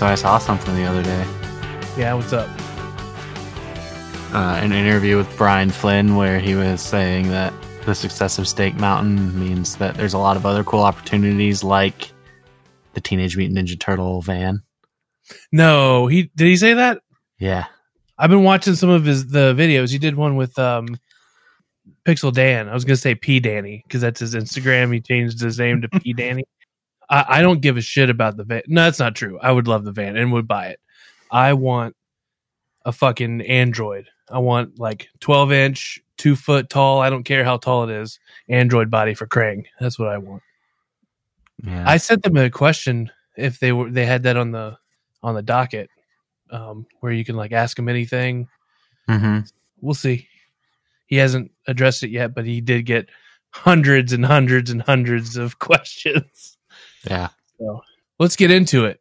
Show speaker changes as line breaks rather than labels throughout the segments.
So I saw something the other day.
Yeah, what's up?
Uh, an interview with Brian Flynn where he was saying that the success of Snake Mountain means that there's a lot of other cool opportunities like the Teenage Mutant Ninja Turtle van.
No, he did he say that?
Yeah.
I've been watching some of his the videos. He did one with um Pixel Dan. I was gonna say P Danny because that's his Instagram. He changed his name to P Danny. I, I don't give a shit about the van. No, that's not true. I would love the van and would buy it. I want a fucking Android. I want like 12 inch, two foot tall. I don't care how tall it is. Android body for Krang. That's what I want.
Yeah.
I sent them a question if they were they had that on the on the docket, um, where you can like ask him anything.
hmm
We'll see. He hasn't addressed it yet, but he did get hundreds and hundreds and hundreds of questions.
Yeah.
So let's get into it.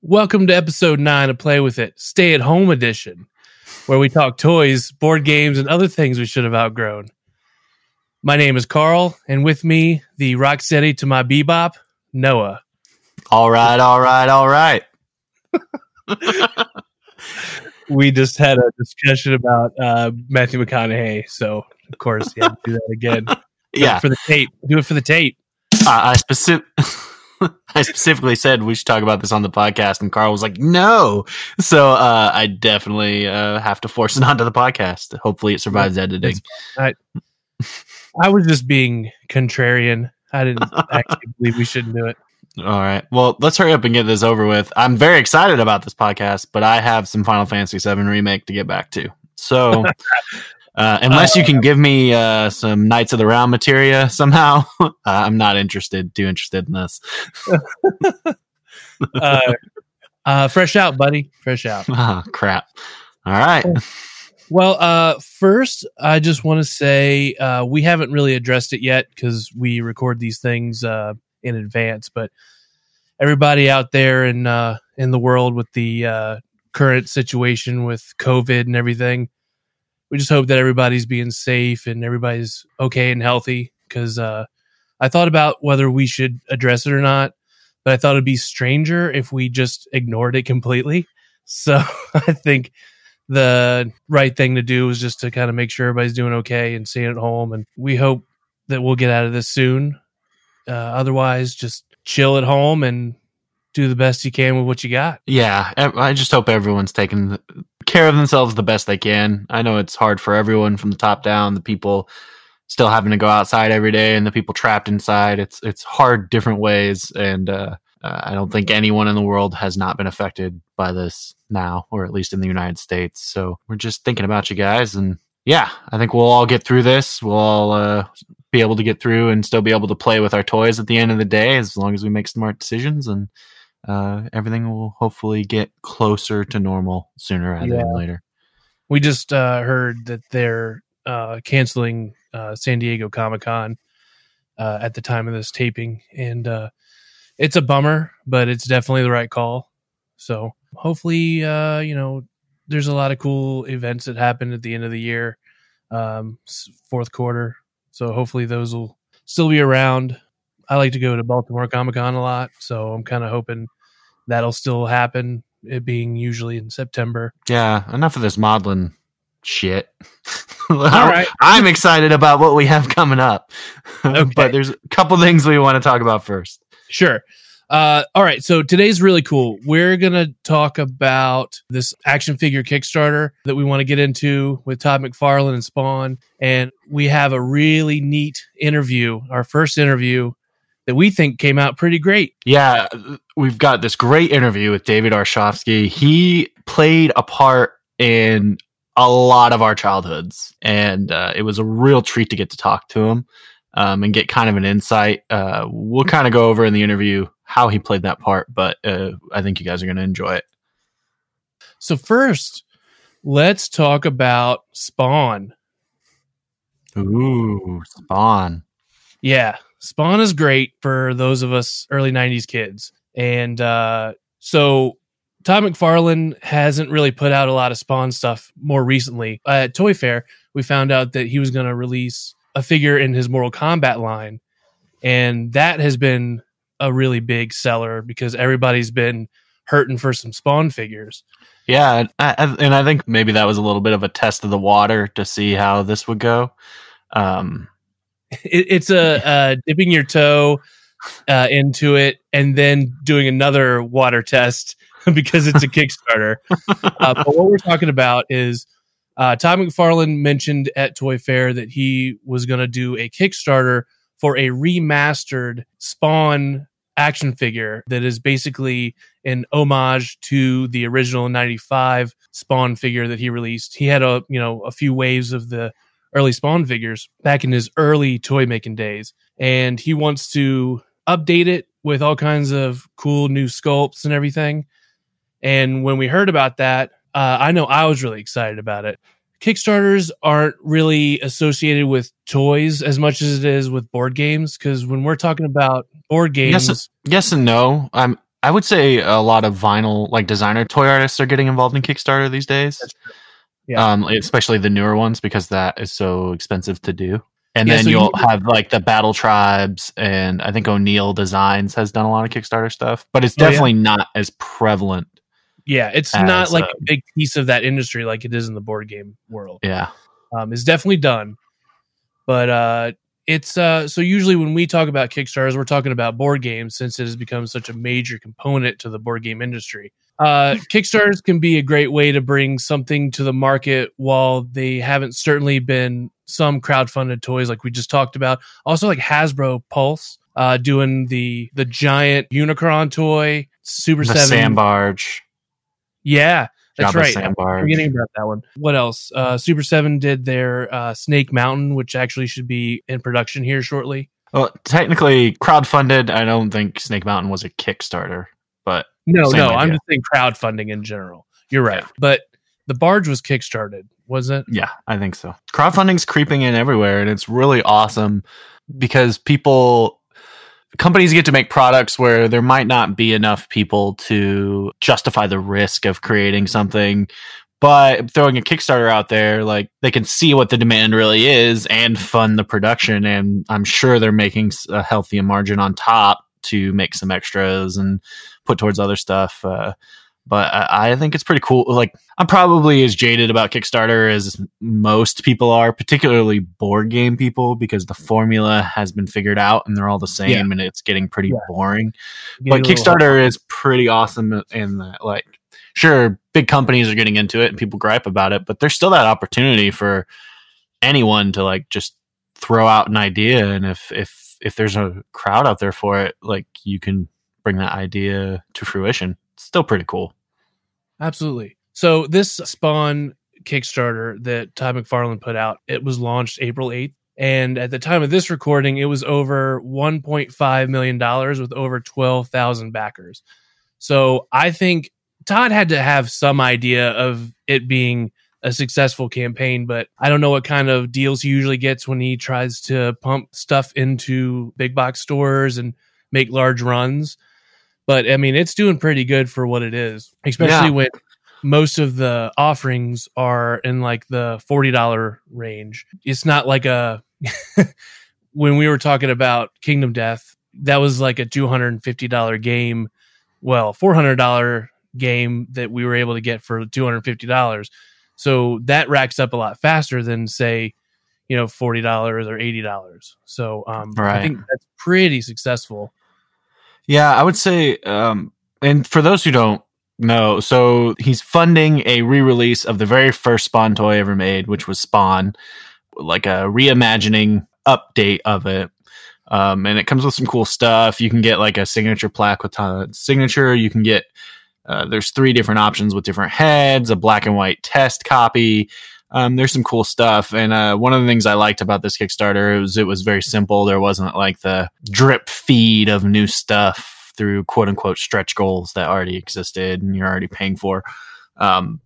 Welcome to episode nine of Play With It, Stay at Home Edition, where we talk toys, board games, and other things we should have outgrown. My name is Carl, and with me, the Rocksteady to my bebop, Noah.
All right, all right, all right.
We just had a discussion about uh, Matthew McConaughey, so of course, yeah, do that again.
Yeah.
for the tape. Do it for the tape.
I, I specific. I specifically said we should talk about this on the podcast, and Carl was like, "No." So uh, I definitely uh, have to force it onto the podcast. Hopefully, it survives editing.
I was just being contrarian. I didn't actually believe we shouldn't do it.
All right. Well, let's hurry up and get this over with. I'm very excited about this podcast, but I have some Final Fantasy VII remake to get back to. So, uh, unless you can give me uh, some Knights of the Round materia somehow, uh, I'm not interested. Too interested in this.
Uh, uh, fresh out, buddy. Fresh out.
Ah, crap. All right.
Well, uh, first, I just want to say uh, we haven't really addressed it yet because we record these things uh, in advance. But everybody out there in uh, in the world with the uh, current situation with COVID and everything, we just hope that everybody's being safe and everybody's okay and healthy. Because uh, I thought about whether we should address it or not, but I thought it'd be stranger if we just ignored it completely. So I think the right thing to do is just to kind of make sure everybody's doing okay and staying at home. And we hope that we'll get out of this soon. Uh, otherwise, just chill at home and do the best you can with what you got.
Yeah, I just hope everyone's taking care of themselves the best they can. I know it's hard for everyone from the top down, the people still having to go outside every day and the people trapped inside. It's it's hard different ways and uh, uh, I don't think anyone in the world has not been affected by this now or at least in the United States. So, we're just thinking about you guys and yeah, I think we'll all get through this. We'll all uh, be able to get through and still be able to play with our toys at the end of the day as long as we make smart decisions and uh, everything will hopefully get closer to normal sooner rather than later.
We just uh, heard that they're uh, canceling uh, San Diego Comic Con uh, at the time of this taping, and uh, it's a bummer, but it's definitely the right call. So hopefully, uh, you know, there's a lot of cool events that happen at the end of the year, um, fourth quarter. So hopefully those will still be around. I like to go to Baltimore Comic Con a lot, so I'm kind of hoping that'll still happen. It being usually in September.
Yeah, enough of this modeling shit.
All right.
I'm excited about what we have coming up.
Okay.
but there's a couple things we want to talk about first.
Sure. Uh, all right. So today's really cool. We're going to talk about this action figure Kickstarter that we want to get into with Todd McFarlane and Spawn. And we have a really neat interview, our first interview that we think came out pretty great.
Yeah, we've got this great interview with David Arshawsky. He played a part in a lot of our childhoods, and uh, it was a real treat to get to talk to him um, and get kind of an insight. Uh, we'll kind of go over in the interview how he played that part, but uh, I think you guys are going to enjoy it.
So, first, let's talk about Spawn.
Ooh, Spawn.
Yeah, Spawn is great for those of us early 90s kids. And uh, so Todd McFarlane hasn't really put out a lot of Spawn stuff more recently. At Toy Fair, we found out that he was going to release a figure in his Mortal Kombat line. And that has been a really big seller because everybody's been hurting for some Spawn figures.
Yeah, and I, and I think maybe that was a little bit of a test of the water to see how this would go. Um,
it, it's a uh, dipping your toe uh, into it and then doing another water test because it's a Kickstarter. uh, but what we're talking about is uh, Todd McFarlane mentioned at Toy Fair that he was going to do a Kickstarter for a remastered Spawn action figure that is basically an homage to the original 95 Spawn figure that he released. He had a, you know, a few waves of the early Spawn figures back in his early toy making days and he wants to update it with all kinds of cool new sculpts and everything. And when we heard about that, uh, I know I was really excited about it. Kickstarters aren't really associated with toys as much as it is with board games because when we're talking about board games,
yes, yes and no. I'm I would say a lot of vinyl like designer toy artists are getting involved in Kickstarter these days.
Yeah.
Um, especially the newer ones because that is so expensive to do. And
Yeah,
then
so
you'll
you-
have like the battle tribes, and I think Onell Designs has done a lot of Kickstarter stuff, but it's
Oh, yeah.
definitely not as prevalent.
yeah, it's
As,
not like
uh,
a big piece of that industry like it is in the board game world.
Yeah,
um, is definitely done. But uh, it's uh, so usually when we talk about Kickstarters, we're talking about board games since it has become such a major component to the board game industry. Uh, Kickstarters can be a great way to bring something to the market while they haven't certainly been some crowdfunded toys like we just talked about. Also, like Hasbro Pulse uh, doing the the giant Unicron toy, Super
the
Seven.
sand barge,
Yeah, that's
Jabba
right.
sand barge.
Forgetting about that one. What else? Uh, Super Seven did their uh, Snake Mountain, which actually should be in production here shortly.
Well, technically crowdfunded. I don't think Snake Mountain was a Kickstarter,
No,
Same
no, I'm just saying crowdfunding in general. You're right, but the barge was kickstarted, was it?
Yeah, I think so. Crowdfunding's creeping in everywhere, and it's really awesome because people, companies get to make products where there might not be enough people to justify the risk of creating something. But throwing a Kickstarter out there, like they can see what the demand really is and fund the production. And I'm sure they're making a healthy margin on top to make some extras and put towards other stuff. Uh, but I, I think it's pretty cool. Like I'm probably as jaded about Kickstarter as most people are, particularly board game people, because the formula has been figured out and they're all the same,
Yeah.
and it's getting pretty
Yeah.
boring. But Kickstarter is pretty awesome in that, like, sure, big companies are getting into it and people gripe about it, but there's still that opportunity for anyone to like just throw out an idea, and if if if there's a crowd out there for it, like you can bring that idea to fruition. It's still pretty cool.
Absolutely. So this Spawn Kickstarter that Todd McFarlane put out, it was launched April 8th. And at the time of this recording, it was over $1.5 million with over 12,000 backers. So I think Todd had to have some idea of it being a successful campaign, but I don't know what kind of deals he usually gets when he tries to pump stuff into big box stores and make large runs. But I mean, it's doing pretty good for what it is, especially
Yeah.
when most of the offerings are in like the $40 range. It's not like a, when we were talking about Kingdom Death, that was like a $250 game. Well, $400 game that we were able to get for $250. So that racks up a lot faster than say, you know, $40 or $80. So um, I think that's pretty successful.
Yeah, I would say, um, and for those who don't know, so he's funding a re-release of the very first Spawn toy ever made, which was Spawn, like a reimagining update of it. Um, and it comes with some cool stuff. You can get like a signature plaque with Todd's signature. You can get uh, there's three different options with different heads, a black and white test copy. Um, there's some cool stuff, and uh, one of the things I liked about this Kickstarter was it was very simple. There wasn't like the drip feed of new stuff through quote unquote stretch goals that already existed and you're already paying for. Um,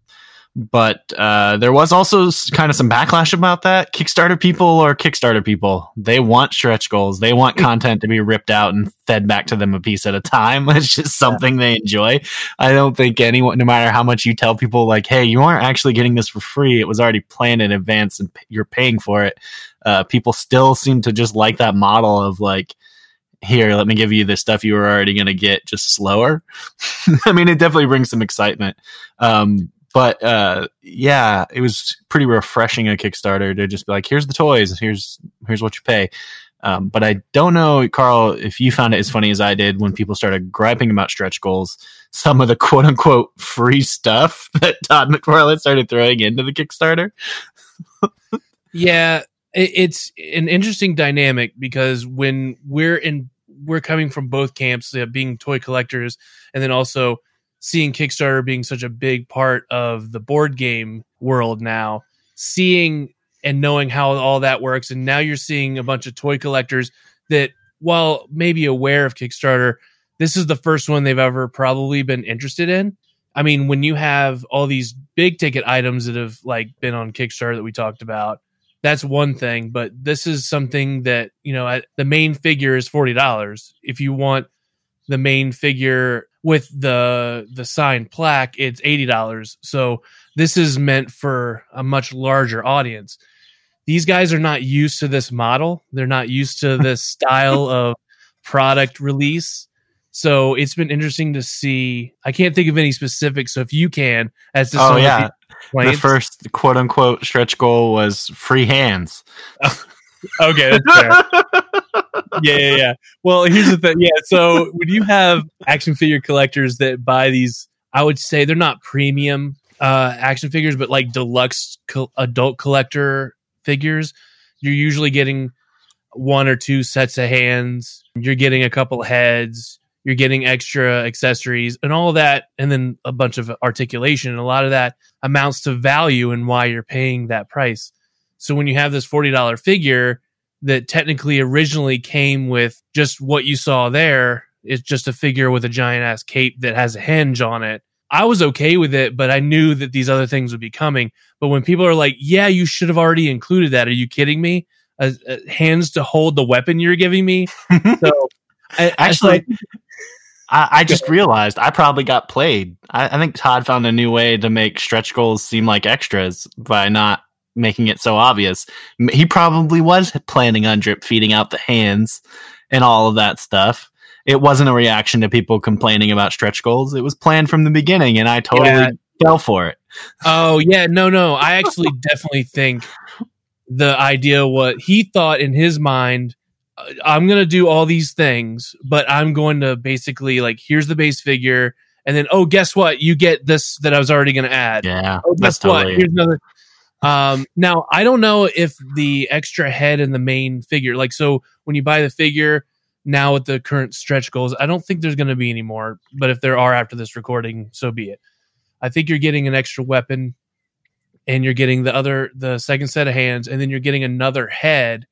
but uh, there was also kind of some backlash about that. Kickstarter people or Kickstarter people, they want stretch goals. They want content to be ripped out and fed back to them a piece at a time. It's just something they enjoy. I don't think anyone, no matter how much you tell people, like, hey, you aren't actually getting this for free. It was already planned in advance and p- you're paying for it. Uh, people still seem to just like that model of like, here, let me give you the stuff you were already going to get just slower. I mean, it definitely brings some excitement. Um, but uh, yeah, it was pretty refreshing a Kickstarter to just be like, here's the toys, here's here's what you pay. Um, but I don't know, Carl, if you found it as funny as I did when people started griping about stretch goals, some of the quote unquote free stuff that Todd McFarlane started throwing into the Kickstarter.
yeah, it's an interesting dynamic because when we're in, we're coming from both camps, uh, being toy collectors, and then also seeing Kickstarter being such a big part of the board game world now, seeing and knowing how all that works. And now you're seeing a bunch of toy collectors that, while maybe aware of Kickstarter, this is the first one they've ever probably been interested in. I mean, when you have all these big ticket items that have like been on Kickstarter that we talked about, that's one thing. But this is something that you know, the main figure is forty dollars. If you want the main figure with the the signed plaque, it's eighty dollars. So this is meant for a much larger audience. These guys are not used to this model. They're not used to this style of product release. So it's been interesting to see. I can't think of any specifics. So if you can, as to
oh yeah, the first quote unquote stretch goal was free hands.
okay, yeah, yeah, yeah. Well, here's the thing. Yeah, so when you have action figure collectors that buy these, I would say they're not premium uh, action figures, but like deluxe co- adult collector figures. You're usually getting one or two sets of hands. You're getting a couple heads. You're getting extra accessories and all that, and then a bunch of articulation. And a lot of that amounts to value and why you're paying that price. So when you have this $40 figure that technically originally came with just what you saw there, it's just a figure with a giant ass cape that has a hinge on it. I was okay with it, but I knew that these other things would be coming. But when people are like, yeah, you should have already included that. Are you kidding me? Uh, uh, hands to hold the weapon you're giving me. so
I, actually, I, I, just realized I probably got played. I, I think Todd found a new way to make stretch goals seem like extras by not making it so obvious. He probably was planning on drip feeding out the hands and all of that stuff. It wasn't a reaction to people complaining about stretch goals. It was planned from the beginning, and I totally yeah. fell for it.
Oh yeah, no, no. I actually definitely think the idea what he thought in his mind. Uh, I'm gonna do all these things, but I'm going to basically like here's the base figure, and then oh, guess what? You get this that I was already gonna add.
Yeah.
Oh, guess what? Totally here's another. Um, now I don't know if the extra head in the main figure, like so, when you buy the figure now with the current stretch goals, I don't think there's going to be any more. But if there are after this recording, so be it. I think you're getting an extra weapon, and you're getting the other, the second set of hands, and then you're getting another head.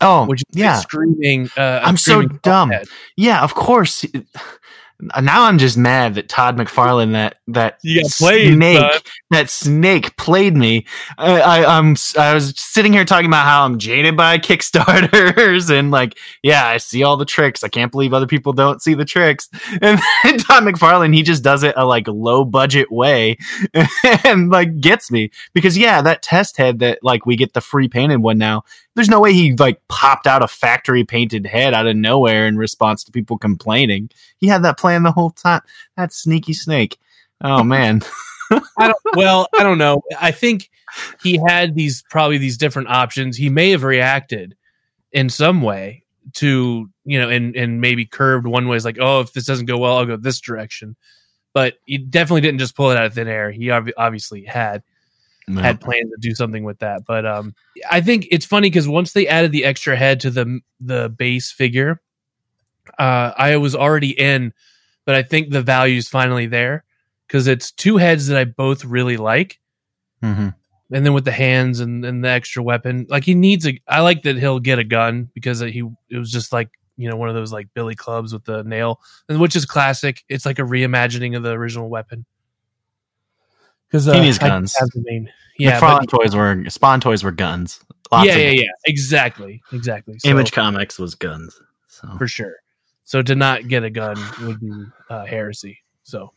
Oh, which yeah,
screaming. Uh,
I'm so dumb. Head. Yeah, of course now I'm just mad that Todd McFarlane that that played, snake that snake played me. I, I am I was sitting here talking about how I'm jaded by Kickstarters and like yeah I see all the tricks. I can't believe other people don't see the tricks. And then Todd McFarlane he just does it a like low budget way and like gets me because yeah that test head that like we get the free painted one now there's no way he like popped out a factory painted head out of nowhere in response to people complaining. He had that plan the whole time. That sneaky snake. Oh man.
I well, I don't know. I think he had these probably these different options. He may have reacted in some way to you know, and and maybe curved one way. Is like, oh, if this doesn't go well, I'll go this direction. But he definitely didn't just pull it out of thin air. He ob- obviously had no. had planned to do something with that. But um, I think it's funny because once they added the extra head to the the base figure, uh, I was already in, but I think the value is finally there because it's two heads that I both really like.
Mm-hmm.
And then with the hands and, and the extra weapon, like he needs a. I like that he'll get a gun because he it was just like you know one of those like billy clubs with the nail, and which is classic. It's like a reimagining of the original weapon
because uh, he needs guns.
Yeah,
but, toys were Spawn toys were guns.
Lots yeah, yeah, yeah. Exactly, exactly.
So, Image Comics was guns,
so. for sure. So to not get a gun would be uh, heresy. So,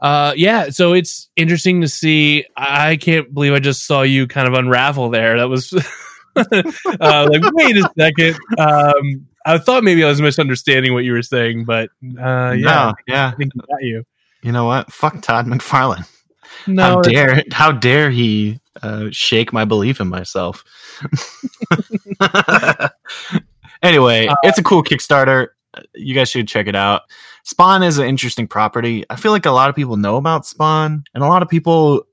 uh, yeah. So it's interesting to see. I can't believe I just saw you kind of unravel there. That was uh, like, wait a second. Um, I thought maybe I was misunderstanding what you were saying, but uh, yeah,
no, yeah.
I think I got you.
You know what? Fuck Todd McFarlane.
No,
how dare how dare he uh, shake my belief in myself? anyway,
Uh,
it's a cool Kickstarter. You guys should check it out. Spawn is an interesting property. I feel like a lot of people know about Spawn, and a lot of people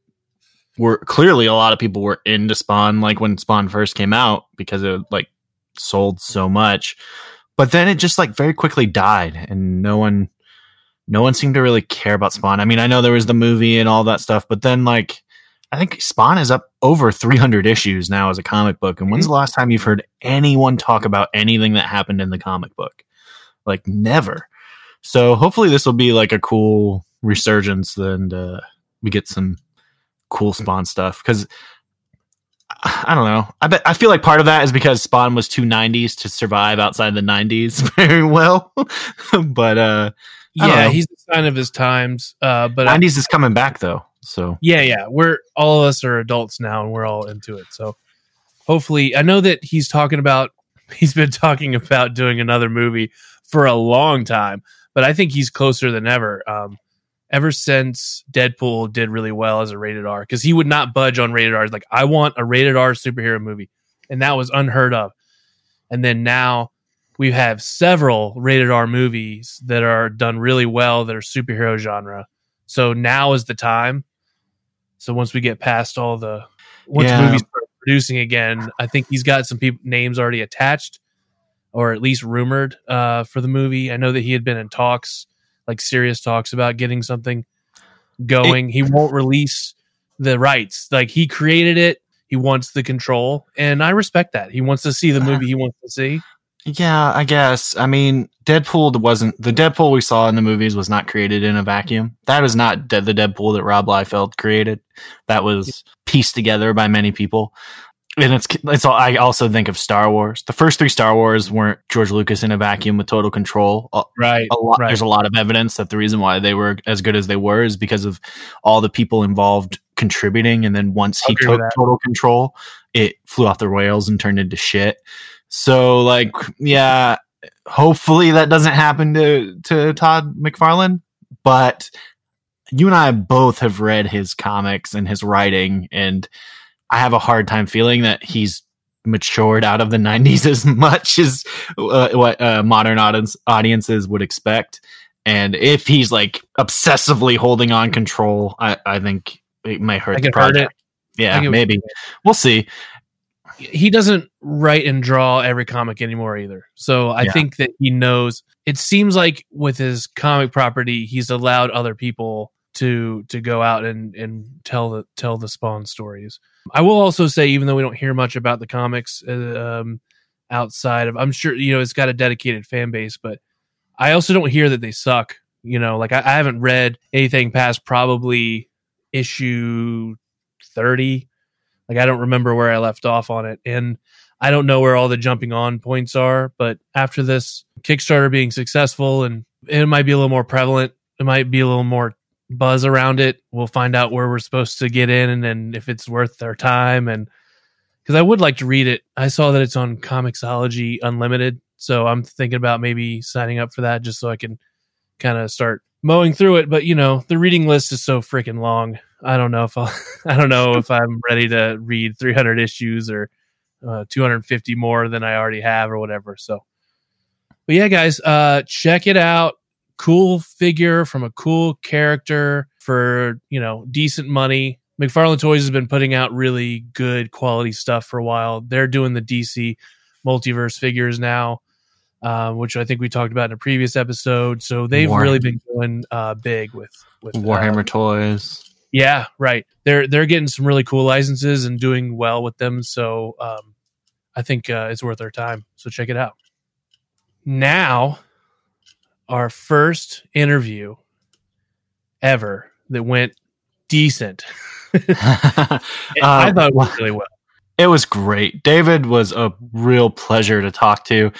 were clearly a lot of people were into Spawn, like when Spawn first came out, because it like sold so much. But then it just like very quickly died, and no one no one seemed to really care about Spawn. I mean, I know there was the movie and all that stuff, but then like I think Spawn is up over 300 issues now as a comic book. And when's the last time you've heard anyone talk about anything that happened in the comic book? Like never. So hopefully this will be like a cool resurgence and uh, we get some cool Spawn stuff cuz I don't know. I bet I feel like part of that is because Spawn was too 90s to survive outside the 90s very well. but uh
yeah, he's a sign of his times. Uh, but
90s is coming back though. So
yeah, yeah, we're all of us are adults now, and we're all into it. So hopefully, I know that he's talking about. He's been talking about doing another movie for a long time, but I think he's closer than ever. Um, ever since Deadpool did really well as a rated R, because he would not budge on rated R. Like, I want a rated R superhero movie, and that was unheard of. And then now we have several rated R movies that are done really well that are superhero genre. So now is the time. So once we get past all the once
Yeah.
movies start producing again, I think he's got some people names already attached or at least rumored uh, for the movie. I know that he had been in talks, like serious talks about getting something going. he won't release the rights. Like he created it. He wants the control, and I respect that. He wants to see the movie he wants to see.
Yeah, I guess. I mean, Deadpool wasn't the Deadpool we saw in the movies was not created in a vacuum. That is not de- the Deadpool that Rob Liefeld created. That was pieced together by many people. And it's it's all, I also think of Star Wars. The first three Star Wars weren't George Lucas in a vacuum with total control.
Right.
a lot,
right.
There's a lot of evidence that the reason why they were as good as they were is because of all the people involved contributing. And then once he
I'll agree with
took total control, it flew off the rails and turned into shit. So like, yeah, hopefully that doesn't happen to to Todd McFarlane. But you and I both have read his comics and his writing, and I have a hard time feeling that he's matured out of the 90s as much as uh, what uh, modern audience, audiences would expect. And if he's like obsessively holding on control, I, I think it may hurt
I
the
hurt
project.
it.
Yeah, maybe. We'll see.
He doesn't write and draw every comic anymore either. So I
Yeah.
think that he knows. It seems like with his comic property, he's allowed other people to to go out and and tell the tell the Spawn stories. I will also say, even though we don't hear much about the comics uh, um, outside of, I'm sure you know it's got a dedicated fan base, but I also don't hear that they suck. You know, like I, I haven't read anything past probably issue thirty. Like I don't remember where I left off on it, and I don't know where all the jumping on points are. But after this Kickstarter being successful, and it might be a little more prevalent, it might be a little more buzz around it. We'll find out where we're supposed to get in, and, if it's worth our time. And because I would like to read it, I saw that it's on Comixology Unlimited, so I'm thinking about maybe signing up for that just so I can kind of start mowing through it. But you know, the reading list is so freaking long. I don't know if I'll, I don't know if I'm ready to read 300 issues or uh, 250 more than I already have or whatever. So, but yeah, guys, uh, check it out. Cool figure from a cool character for you know decent money. McFarlane Toys has been putting out really good quality stuff for a while. They're doing the DC multiverse figures now, uh, which I think we talked about in a previous episode. So they've really been going uh, big with with uh,
Warhammer toys.
Yeah, right. They're they're getting some really cool licenses and doing well with them. So um, I think uh, it's worth our time. So check it out. Now, our first interview ever that went decent. I
Uh,
thought it went really well.
It was great. David was a real pleasure to talk to.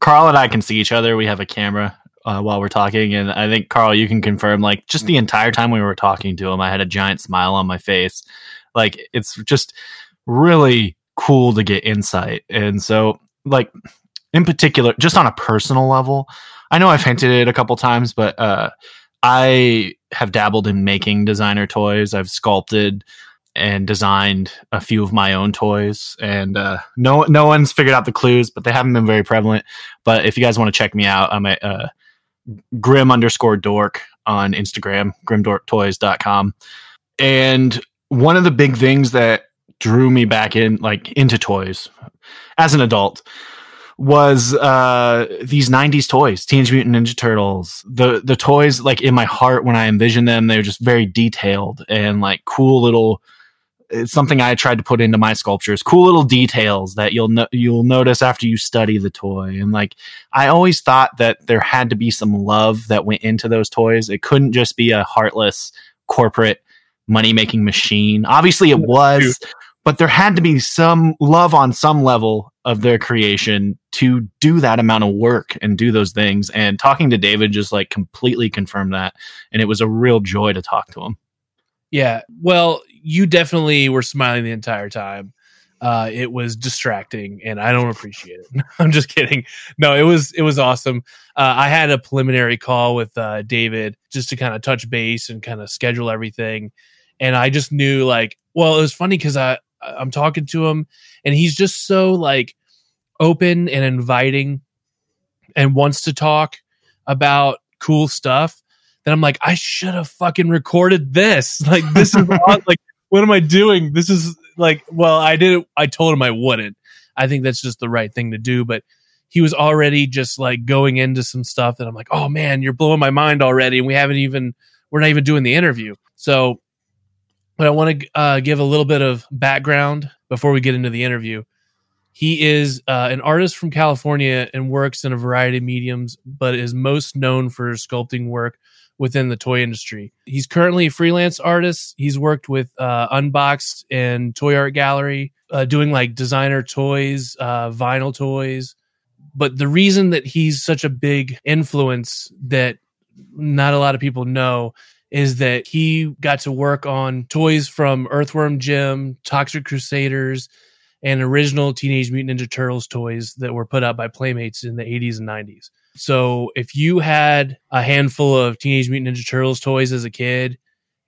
Carl and I can see each other. We have a camera uh, while we're talking, and I think Carl, you can confirm. Like just the entire time we were talking to him, I had a giant smile on my face. Like it's just really cool to get insight, and so like in particular, just on a personal level, I know I've hinted it a couple times, but uh, I have dabbled in making designer toys. I've sculpted and designed a few of my own toys, and uh, no no one's figured out the clues, but they haven't been very prevalent. But if you guys want to check me out, I'm at uh, grim underscore dork on Instagram, grimdorktoys.com. And one of the big things that drew me back in like into toys as an adult was uh these 90s toys teenage mutant ninja turtles the the toys like in my heart when i envisioned them they were just very detailed and like cool little it's something i tried to put into my sculptures cool little details that you'll no- you'll notice after you study the toy and like i always thought that there had to be some love that went into those toys it couldn't just be a heartless corporate money making machine obviously it was but there had to be some love on some level of their creation to do that amount of work and do those things. And talking to David just like completely confirmed that. And it was a real joy to talk to him.
Yeah. Well, you definitely were smiling the entire time. Uh, it was distracting and I don't appreciate it. I'm just kidding. No, it was, it was awesome. Uh, I had a preliminary call with uh, David just to kind of touch base and kind of schedule everything. And I just knew like, well, it was funny because I, I'm talking to him and he's just so like open and inviting and wants to talk about cool stuff then I'm like, I should have fucking recorded this. Like, this is like, what am I doing? This is like, well, I did it. I told him I wouldn't. I think that's just the right thing to do. But he was already just like going into some stuff that I'm like, oh man, you're blowing my mind already. And we haven't even, we're not even doing the interview. So but I want to uh, give a little bit of background before we get into the interview. He is uh, an artist from California and works in a variety of mediums, but is most known for sculpting work within the toy industry. He's currently a freelance artist. He's worked with uh, Unboxed and Toy Art Gallery, uh, doing like designer toys, uh, vinyl toys. But the reason that he's such a big influence that not a lot of people know is that he got to work on toys from Earthworm Jim, Toxic Crusaders, and original Teenage Mutant Ninja Turtles toys that were put out by Playmates in the 80s and 90s. So if you had a handful of Teenage Mutant Ninja Turtles toys as a kid,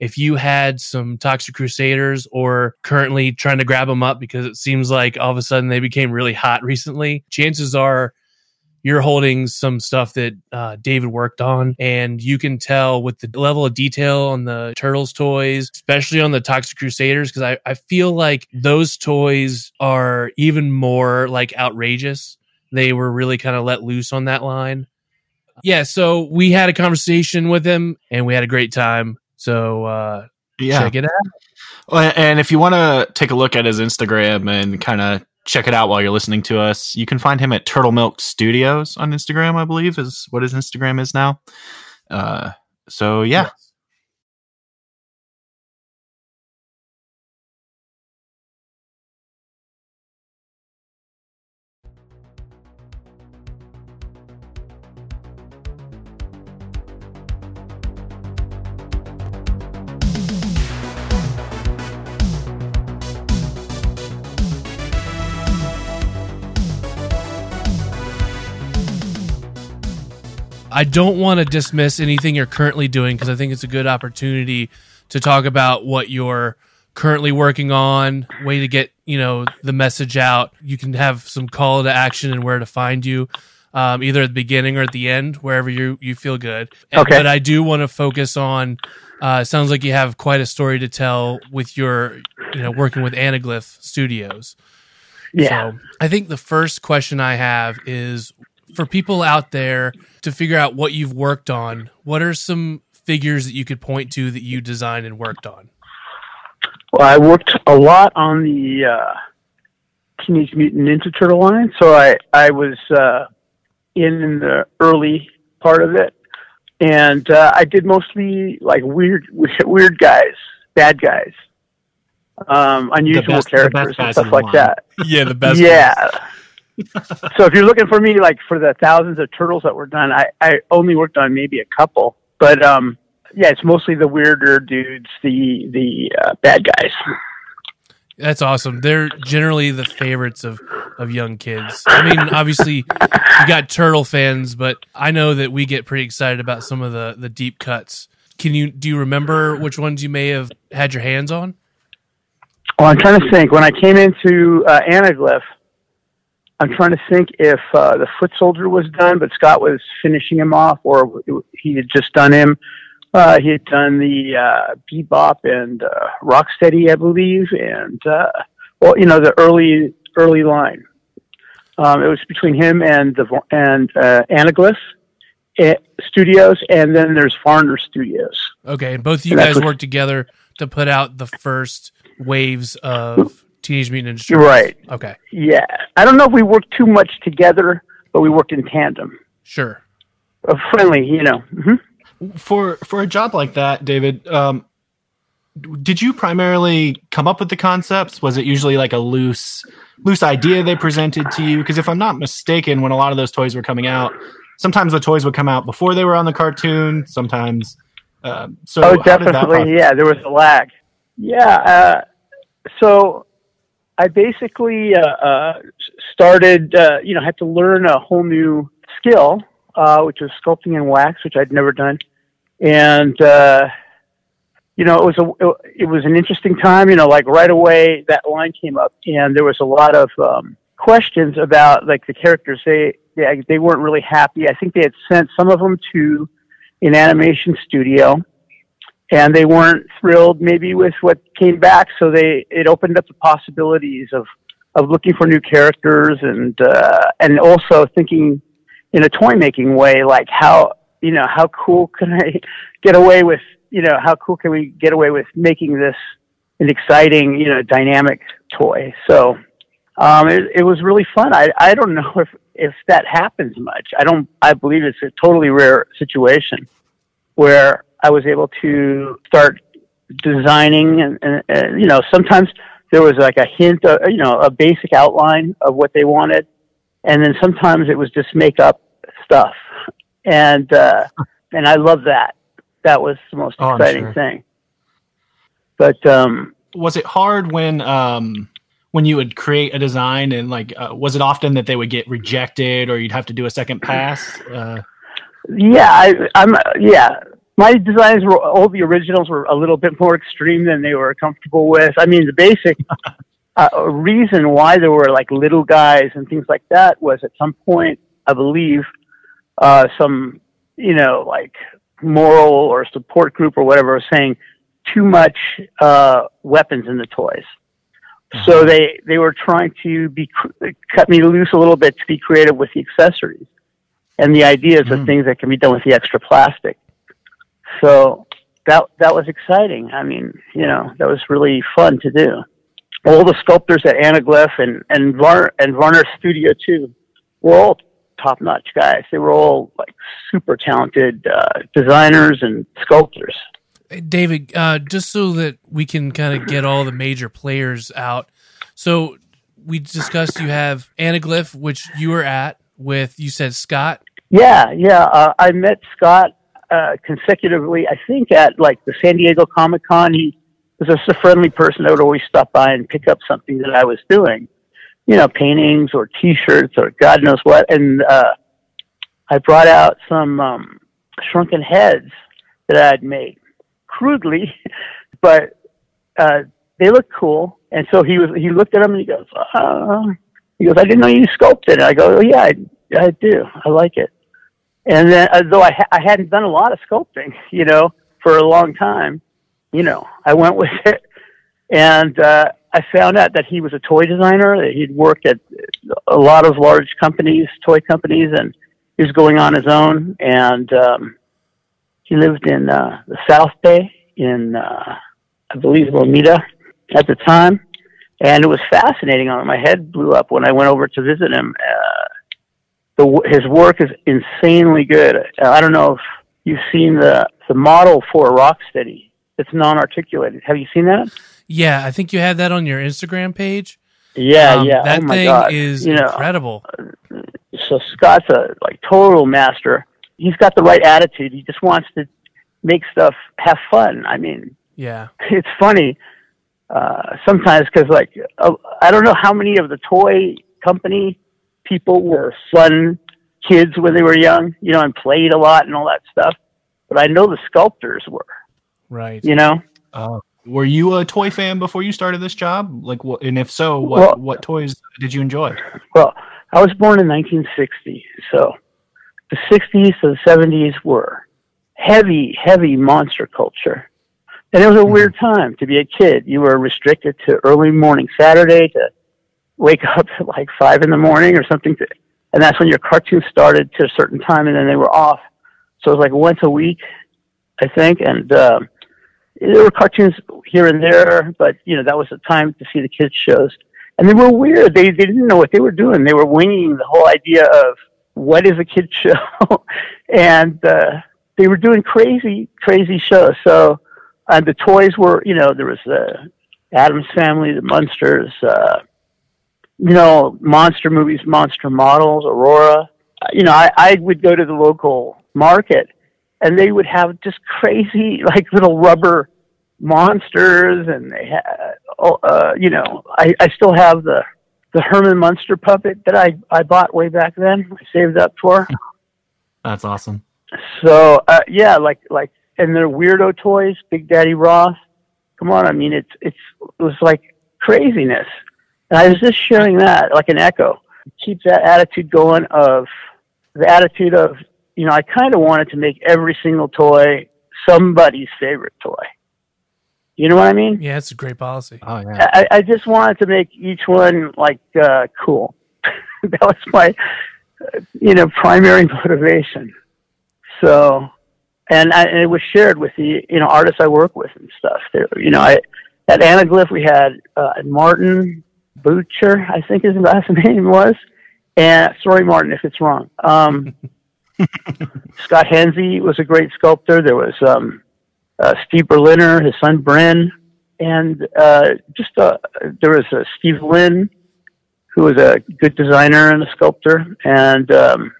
if you had some Toxic Crusaders or currently trying to grab them up because it seems like all of a sudden they became really hot recently, chances are you're holding some stuff that uh, David worked on, and you can tell with the level of detail on the Turtles toys, especially on the Toxic Crusaders, because I, I feel like those toys are even more like outrageous. They were really kind of let loose on that line. Yeah, so we had a conversation with him, and we had a great time. So uh, yeah. check it out.
And if you want to take a look at his Instagram and kind of check it out while you're listening to us. You can find him at Turtle Milk Studios on Instagram, I believe, is what his Instagram is now. Uh, so yeah.
I don't want to dismiss anything you're currently doing because I think it's a good opportunity to talk about what you're currently working on, way to get you know the message out. You can have some call to action and where to find you, um, either at the beginning or at the end, wherever you you feel good. And, okay. But I do want to focus on. Uh, sounds like you have quite a story to tell with your you know working with Anaglyph Studios.
Yeah. So
I think the first question I have is for people out there to figure out what you've worked on, what are some figures that you could point to that you designed and worked on?
Well, I worked a lot on the uh, Teenage Mutant Ninja Turtle line, so I I was uh, in the early part of it, and uh, I did mostly like weird weird guys, bad guys, um, unusual best, characters, and stuff like that.
Yeah, the best.
Yeah so if you're looking for me, like for the thousands of turtles that were done, I, I only worked on maybe a couple, but um, yeah, it's mostly the weirder dudes, the the uh, bad guys.
That's awesome. They're generally the favorites of of young kids? I mean, obviously you got turtle fans, but I know that we get pretty excited about some of the the deep cuts. Can you do you remember which ones you may have had your hands on?
Well, I'm trying to think. When I came into uh, Anaglyph, I'm trying to think if uh, the Foot Soldier was done, but Scott was finishing him off, or he had just done him. Uh, he had done the uh, Bebop and uh, Rocksteady, I believe, and uh, well, you know, the early early line. Um, it was between him and the and uh, Anaglyph eh, Studios, and then there's Varner Studios.
Okay, and both of you guys what, worked together to put out the first waves of Teenage Mutant Ninja Turtles.
Right.
Okay.
Yeah, I don't know if we worked too much together, but we worked in tandem.
Sure.
Uh, friendly, you know.
Mm-hmm. For for a job like that, David, um, did you primarily come up with the concepts? Was it usually like a loose loose idea they presented to you? Because if I'm not mistaken, when a lot of those toys were coming out, sometimes the toys would come out before they were on the cartoon. Sometimes, uh, so
oh, definitely, yeah, there was a lag. Yeah, uh, so I basically uh, uh started, uh, you know, had to learn a whole new skill, uh, which was sculpting in wax, which I'd never done, and uh you know, it was a it was an interesting time. You know, like right away that line came up, and there was a lot of um, questions about like the characters. They, they they weren't really happy. I think they had sent some of them to an animation studio, and they weren't thrilled maybe with what came back. So they it opened up the possibilities of of looking for new characters and uh, and also thinking in a toy making way, like how you know how cool can I get away with you know, how cool can we get away with making this an exciting, you know, dynamic toy? So um, it, it was really fun. I, I don't know if, if that happens much. I don't, I believe it's a totally rare situation where I was able to start designing and, and, and you know, sometimes there was like a hint, of, you know, a basic outline of what they wanted. And then sometimes it was just make up stuff. And, uh, and I love that that was the most oh, exciting sure. thing. But um,
was it hard when um, when you would create a design and like uh, was it often that they would get rejected or you'd have to do a second pass? Uh,
yeah, I, I'm yeah. My designs were all the originals were a little bit more extreme than they were comfortable with. I mean, the basic uh, reason why there were like little guys and things like that was at some point, I believe, uh, some you know like moral or support group or whatever was saying too much uh, weapons in the toys. So they they were trying to be cut me loose a little bit to be creative with the accessories and the ideas mm-hmm. of things that can be done with the extra plastic. So that that was exciting. I mean, you know, that was really fun to do. All the sculptors at Anaglyph and and Var- and Varner Studio too were all top notch guys. They were all like super talented uh, designers and sculptors.
David, uh, just so that we can kind of get all the major players out. So we discussed you have Anaglyph, which you were at with, you said Scott.
Yeah, yeah. Uh, I met Scott uh, consecutively, I think, at like the San Diego Comic Con. He was just a friendly person that would always stop by and pick up something that I was doing you know, paintings or T-shirts or God knows what. And uh, I brought out some um, shrunken heads that I had made crudely, but uh, they look cool. And so he was he looked at them and he goes, uh, he goes, I didn't know you sculpted. It. I go, oh yeah, I, I do. I like it. And then, uh, though I ha- I hadn't done a lot of sculpting, you know, for a long time, you know, I went with it. And uh, I found out that he was a toy designer. That he'd worked at a lot of large companies, toy companies, and he was going on his own. And um, he lived in uh, the South Bay in, uh, I believe, Lomita at the time. And it was fascinating. On my head blew up when I went over to visit him. Uh, the, his work is insanely good. I don't know if you've seen the the model for Rocksteady. It's non-articulated. Have you seen that?
Yeah, I think you have that on your Instagram page.
Yeah, um, yeah.
That
oh
thing
God.
is
you
incredible.
Know, so Scott's a like total master. He's got the right attitude. He just wants to make stuff have fun. I mean,
yeah,
it's funny uh, sometimes because like uh, I don't know how many of the toy company people were fun kids when they were young, you know, and played a lot and all that stuff. But I know the sculptors were,
Right.
you know.
Uh, were you a toy fan before you started this job? Like, what, and if so, what
Well-
what toys did you enjoy?
Well, I was born in 1960, so the 60s to the 70s were heavy, heavy monster culture. And it was a weird time to be a kid. You were restricted to early morning Saturday to wake up at like five in the morning or something. To, and that's when your cartoons started to a certain time and then they were off. So it was like once a week, I think. And, um, there were cartoons here and there, but you know, that was the time to see the kids shows and they were weird. They they didn't know what they were doing. They were winging the whole idea of what is a kid show, and uh, they were doing crazy crazy shows. So and the toys were, you know, there was the Addams Family, the Munsters, uh, you know, monster movies, monster models, Aurora. You know, I, I would go to the local market, and they would have just crazy like little rubber monsters and they had oh, uh you know i i still have the the herman munster puppet that i i bought way back then i saved up for
That's awesome.
so uh yeah like like and their weirdo toys big daddy roth come on i mean it's it's it was like craziness and i was just sharing that like an echo keep that attitude going of the attitude of you know i kind of wanted to make every single toy somebody's favorite toy you know what i mean
Yeah, it's a great policy.
Oh yeah.
I, I just wanted to make each one like uh, cool. that was my, uh, you know, primary motivation. So, and, I, and it was shared with the you know artists I work with and stuff. There, you know, I at Anaglyph we had uh, Martin Butcher, I think his last name was, and sorry Martin if it's wrong. Um, Scott Henze was a great sculptor. There was um, uh, Steve Berliner, his son Bryn, and uh, just uh, there was uh, Steve Lynn, who was a good designer and a sculptor, and um,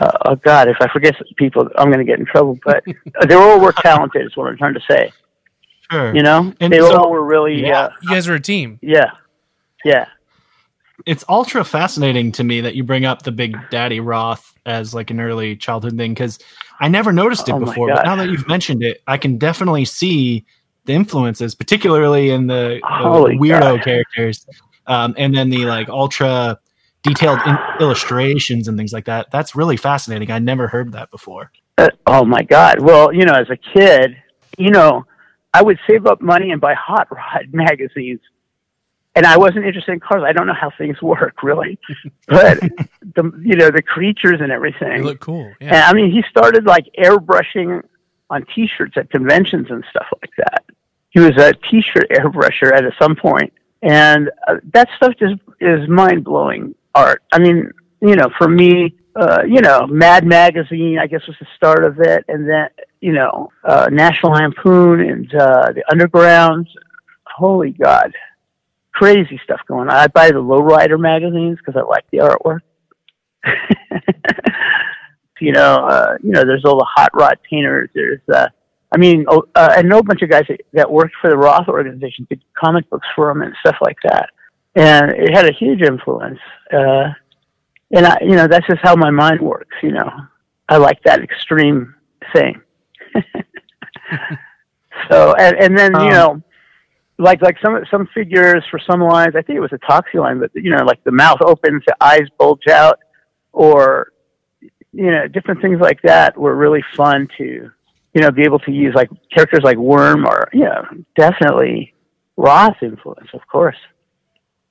uh, oh God, if I forget people, I'm going to get in trouble. But they all were talented. Is what I'm trying to say.
Sure.
You know,
And
they
so-
all were really,
Yeah.
uh,
You guys are a team.
yeah, yeah.
it's ultra fascinating to me that you bring up the Big Daddy Roth as like an early childhood thing because I never noticed it
Oh
before. But now that you've mentioned it, I can definitely see the influences, particularly in the, the weirdo
God.
characters, um, and then the like ultra detailed in- illustrations and things like that. That's really fascinating. I never heard that before.
Uh, oh my God. Well, you know, as a kid, you know, I would save up money and buy hot rod magazines. And I wasn't interested in cars. I don't know how things work really, but the you know the creatures and
They
everything.
look cool.
And
Yeah.
I mean, he started like airbrushing on T-shirts at conventions and stuff like that. He was a T-shirt airbrusher at some point, and uh, that stuff just is mind blowing art. I mean, you know, for me, uh, you know, Mad Magazine, I guess was the start of it, and then you know, uh, National Lampoon and uh, the Underground. Holy God, crazy stuff going on. I buy the Lowrider magazines because I like the artwork. you know, uh, you know, there's all the hot rod painters. There's, uh, I mean, oh, uh, I know a bunch of guys that, that worked for the Roth organization, did comic books for them and stuff like that, and it had a huge influence. Uh, and I, you know, that's just how my mind works. You know, I like that extreme thing. so, and, and then you
Um,
know, like like some some figures for some lines, I think it was a Toxie line, but you know, like the mouth opens, the eyes bulge out, or you know, different things like that were really fun to, you know, be able to use like characters like Worm or, you know, definitely Roth influence, of course.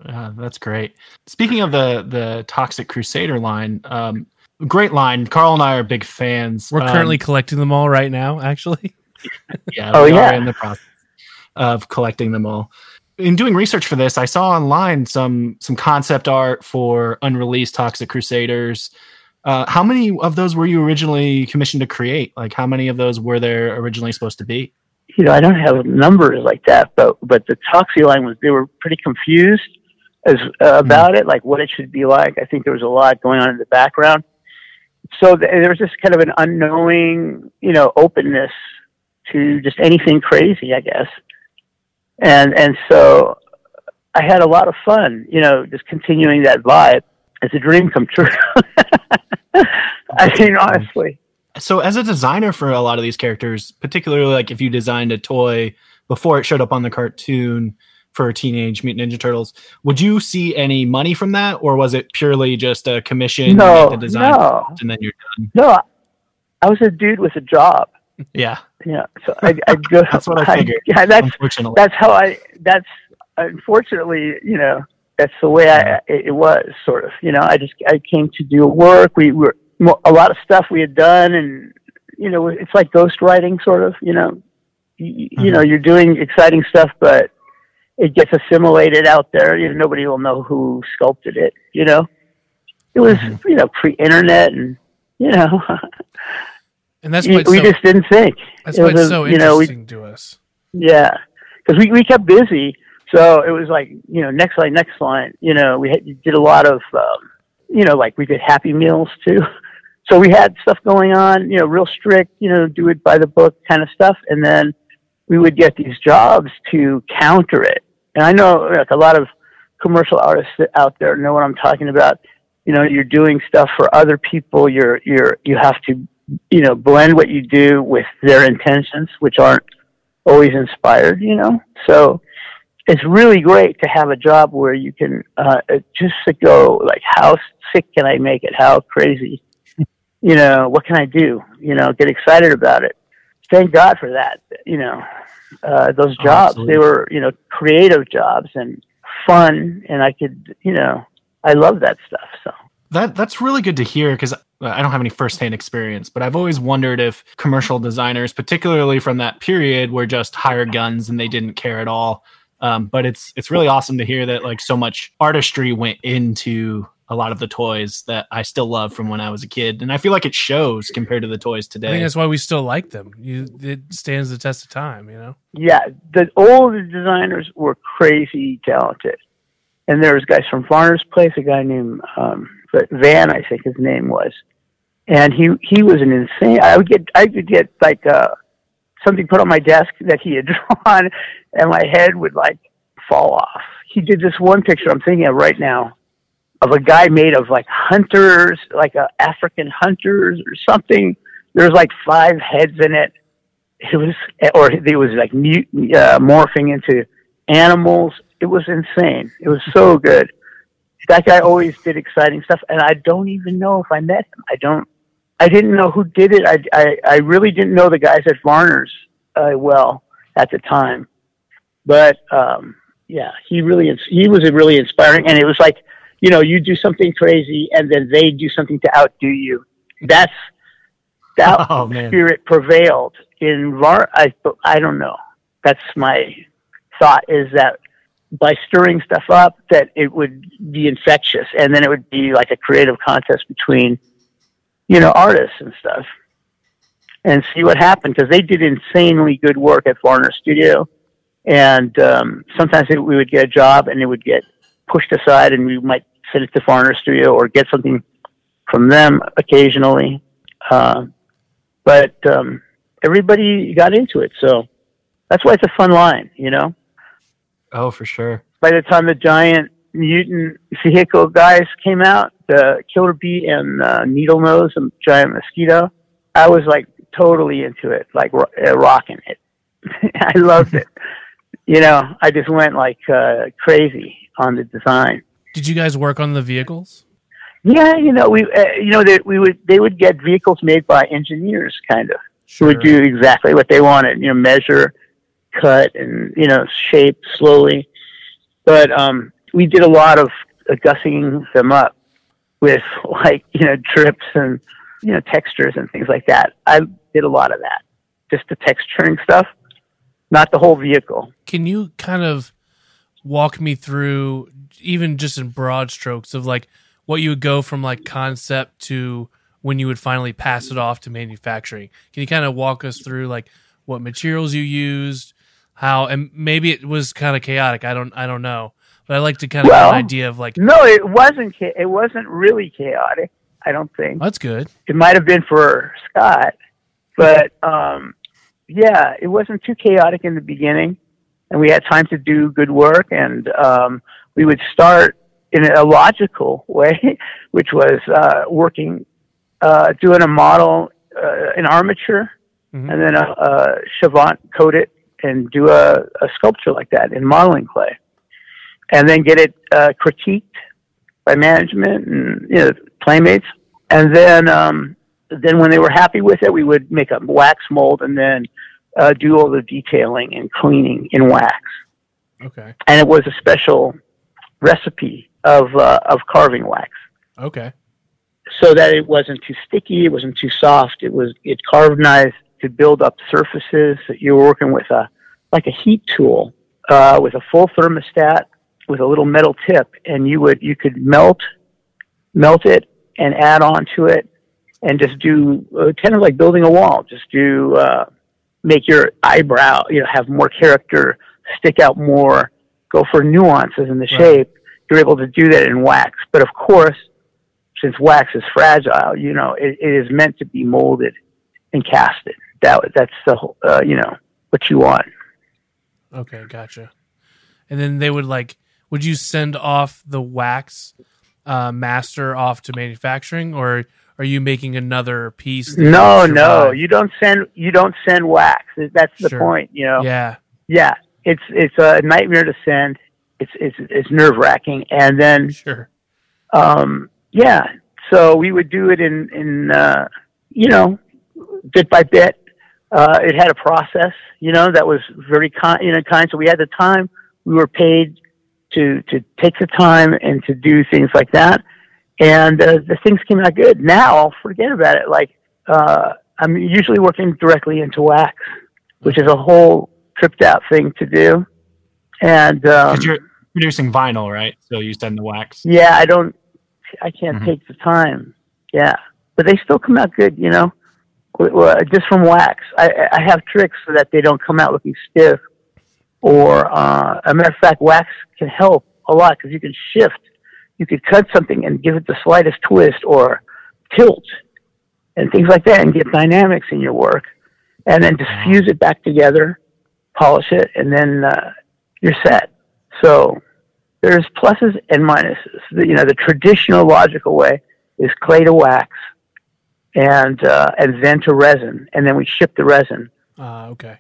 Uh, that's great. Speaking of the the Toxic Crusader line, um, great line. Carl and I are big fans.
We're
Um,
currently collecting them all right now, actually.
yeah,
Oh,
we
yeah.
are in the process of collecting them all. In doing research for this, I saw online some some concept art for unreleased Toxic Crusaders. Uh, how many of those were you originally commissioned to create? Like, how many of those were there originally supposed to be?
You know, I don't have numbers like that, but but the Toxie line was they were pretty confused as uh, about it, like what it should be like. I think there was a lot going on in the background, so th- there was just kind of an unknowing, you know, openness to just anything crazy, I guess. And and so I had a lot of fun, you know, just continuing that vibe. it's a dream come true. I mean, honestly.
So, as a designer for a lot of these characters, particularly like if you designed a toy before it showed up on the cartoon for Teenage Mutant Ninja Turtles, would you see any money from that, or was it purely just a commission?
No, no,
and then you're done.
no. I was a dude with a job.
Yeah,
Yeah, so I, I'd go.
That's what I figured.
yeah, that's
unfortunately.
that's how I. That's unfortunately, you know, that's the way I it, it was. Sort of, you know, I just I came to do work. We were a lot of stuff we had done, and you know, it's like ghost writing, sort of. You know, you, you know, mm-hmm. you're doing exciting stuff, but it gets assimilated out there. You know, nobody will know who sculpted it. You know, it was mm-hmm. you know pre-internet, and you know,
And that's
we we
so,
just didn't think.
that's
it
why
was
it's so
you know, we-
interesting to us.
Yeah, because we we kept busy, so it was like you know next line, next line. You know, we had, did a lot of um, you know like we did Happy Meals too. So we had stuff going on, you know, real strict, you know, do it by the book kind of stuff, and then we would get these jobs to counter it. And I know like a lot of commercial artists out there know what I'm talking about. You know, you're doing stuff for other people. You're you're you have to you know blend what you do with their intentions, which aren't always inspired, you know. So it's really great to have a job where you can uh, just to go like, how sick can I make it? How crazy, you know? What can I do? You know, get excited about it. Thank God for that. You know, uh, those
Oh,
jobs
absolutely.
they were you know creative jobs and fun, and I could you know I love that stuff. So.
That that's really good to hear because I don't have any firsthand experience, but I've always wondered if commercial designers, particularly from that period, were just hired guns and they didn't care at all. Um, but it's it's really awesome to hear that like so much artistry went into a lot of the toys that I still love from when I was a kid, and I feel like it shows compared to the toys
I
today.
think that's why we still like them. You, it stands the test of time, you know.
yeah, the all the designers were crazy talented, and there was guys from Varner's Place, a guy named um, Van, I think his name was, and he he was an insane. I would get I would get like uh, something put on my desk that he had drawn, and my head would like fall off. He did this one picture I'm thinking of right now of a guy made of like hunters, like uh, African hunters or something. There's like five heads in it it was or it was like mute, uh, morphing into animals it was insane it was so good that guy always did exciting stuff and i don't even know if i met him. I don't i didn't know who did it. I i, I really didn't know the guys at varner's uh, well at the time. But um yeah he really he was really inspiring and it was like you know you do something crazy and then they do something to outdo you. That's that
Oh,
spirit prevailed in var I, I don't know. That's my thought is that by stirring stuff up that it would be infectious. And then it would be like a creative contest between you know artists and stuff. And see what happened because they did insanely good work at Varner Studio. And um, sometimes it, we would get a job and it would get pushed aside and we might send it to Varner Studio or get something from them occasionally. Uh, but um, everybody got into it. So that's why it's a fun line you know
oh, for sure.
by the time the giant mutant vehicle guys came out, the killer bee and uh, needle nose and giant mosquito, I was like totally into it, like ro- uh, rocking it. I loved it. You know, I just went like uh, crazy on the design.
Did you guys work on the vehicles?
Yeah, you know, we uh, you know that we would they would get vehicles made by engineers, kind of who would do exactly what they wanted. You know, measure, cut, and you know, shape slowly. But um, we did a lot of uh, gussing them up with like you know drips and you know textures and things like that. I did a lot of that, just the texturing stuff, not the whole vehicle.
Can you kind of walk me through, even just in broad strokes, of like what you would go from like concept to when you would finally pass it off to manufacturing? Can you kind of walk us through like what materials you used, how, and maybe it was kind of chaotic. I don't, I don't know, but I like to kind of
Well,
get an idea of like,
No, it wasn't. cha- It wasn't really chaotic. I don't think.
that's good.
it might have been for Scott, but um, yeah, it wasn't too chaotic in the beginning, and we had time to do good work. And um, we would start in a logical way, which was uh, working, uh, doing a model, uh, an armature,
Mhm.
and then a, a Chavant coat it and do a, a sculpture like that in modeling clay, and then get it uh, critiqued by management and you know playmates, and then um, then when they were happy with it, we would make a wax mold and then uh, do all the detailing and cleaning in wax
Okay.
and it was a special recipe of uh, of carving wax,
Okay.
so that it wasn't too sticky, it wasn't too soft. It was it carved nice to build up surfaces. That you were working with a like a heat tool uh, with a full thermostat with a little metal tip, and you would you could melt melt it and add on to it, and just do uh, kind of like building a wall. Just do uh, make your eyebrow you know have more character, stick out more, go for nuances in the
Right.
shape. You're able to do that in wax, but of course, since wax is fragile, you know it, it is meant to be molded and casted. That that's the whole, uh, you know what you want.
Okay. Gotcha. And then they would like, would you send off the wax uh, master off to manufacturing, or are you making another piece?
No, no, you don't send you don't send wax. That's the
Sure.
point. You know.
Yeah.
Yeah, it's it's a nightmare to send. It's it's it's nerve wracking, and then
Sure.
um, yeah. So we would do it in in uh, you know bit by bit. Uh, it had a process, you know, that was very kind, you know, kind. So we had the time. We were paid to to take the time and to do things like that, and uh, the things came out good. Now, forget about it. Like uh, I'm usually working directly into wax, which is a whole tripped out thing to do. And um,
you're producing vinyl, right? So you send the wax.
yeah, I don't, I can't
Mhm.
take the time. Yeah, but they still come out good, you know, w- just from wax. I, I have tricks so that they don't come out looking stiff. Or, uh, a matter of fact, wax can help a lot because you can shift. You could cut something and give it the slightest twist or tilt and things like that and get dynamics in your work. And then just fuse it back together, polish it, and then uh, you're set. So there's pluses and minuses. You know, the traditional logical way is clay to wax, and uh, and then to resin, and then we ship the resin.
Uh, okay.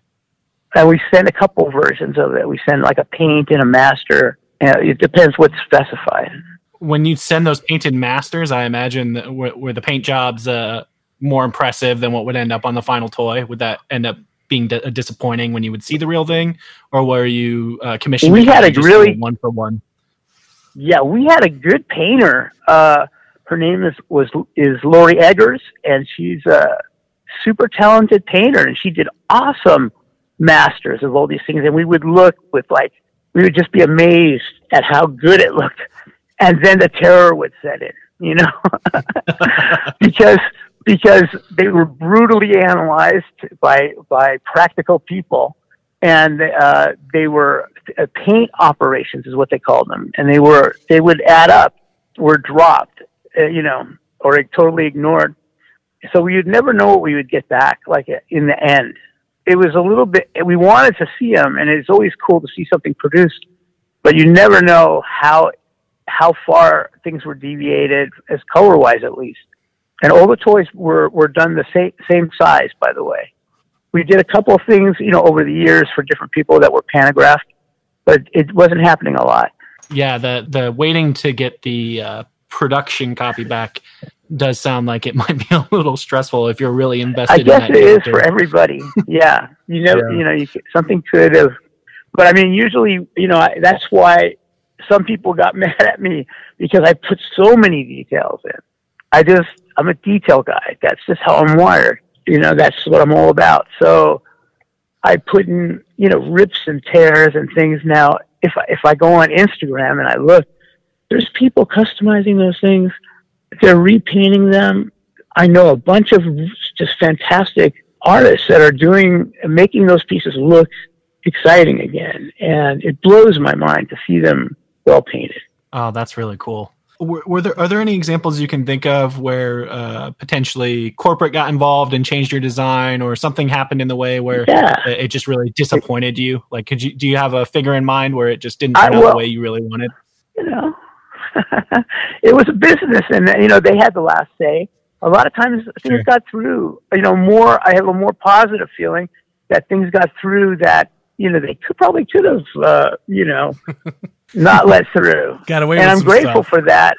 And we send a couple versions of it. We send like a paint and a master. And it depends what's specified.
When you send those painted masters, I imagine that were, were the paint jobs uh, more impressive than what would end up on the final toy. Would that end up being di- disappointing when you would see the real thing, or were you uh, commissioned?
We had a really-
one for one.
Yeah, we had a good painter. Uh, her name is was is Lori Eggers, and she's a super talented painter, and she did awesome masters of all these things. And we would look with like we would just be amazed at how good it looked, and then the terror would set in, you know, because because they were brutally analyzed by by practical people and uh, they were uh, paint operations is what they called them, and they were they would add up, were dropped, uh, you know, or totally ignored. So we would never know what we would get back, like uh, in the end. It was a little bit. We wanted to see them, and it's always cool to see something produced, but you never know how how far things were deviated, as color wise at least. And all the toys were were done the same same size, by the way we did a couple of things, you know, over the years for different people that were pantographed, but it wasn't happening a lot.
Yeah, the the waiting to get the uh, production copy back does sound like it might be a little stressful if you're really invested.
I
in
guess
that
it is
character.
for everybody. yeah, you know,
Yeah.
you know, you, something could have, but I mean, usually, you know, I, that's why some people got mad at me because I put so many details in. I just, I'm a detail guy. That's just how I'm wired. You know, that's what I'm all about. So I put in, you know, rips and tears and things. Now, if I, if I go on Instagram and I look, there's people customizing those things. They're repainting them. I know a bunch of just fantastic artists that are doing, making those pieces look exciting again. And it blows my mind to see them well painted.
Oh, that's really cool. Were, were there are there any examples you can think of where uh, potentially corporate got involved and changed your design, or something happened in the way where
Yeah.
it it just really disappointed you? Like, could you do you have a figure in mind where it just didn't
I-
turn out
well-
the way you really wanted?
you know, it was a business, and you know they had the last say. A lot of times things
Sure.
got through. You know, more I have a more positive feeling that things got through that you know they could probably could have uh, you know not let through.
Got away
and I'm grateful
stuff.
for that.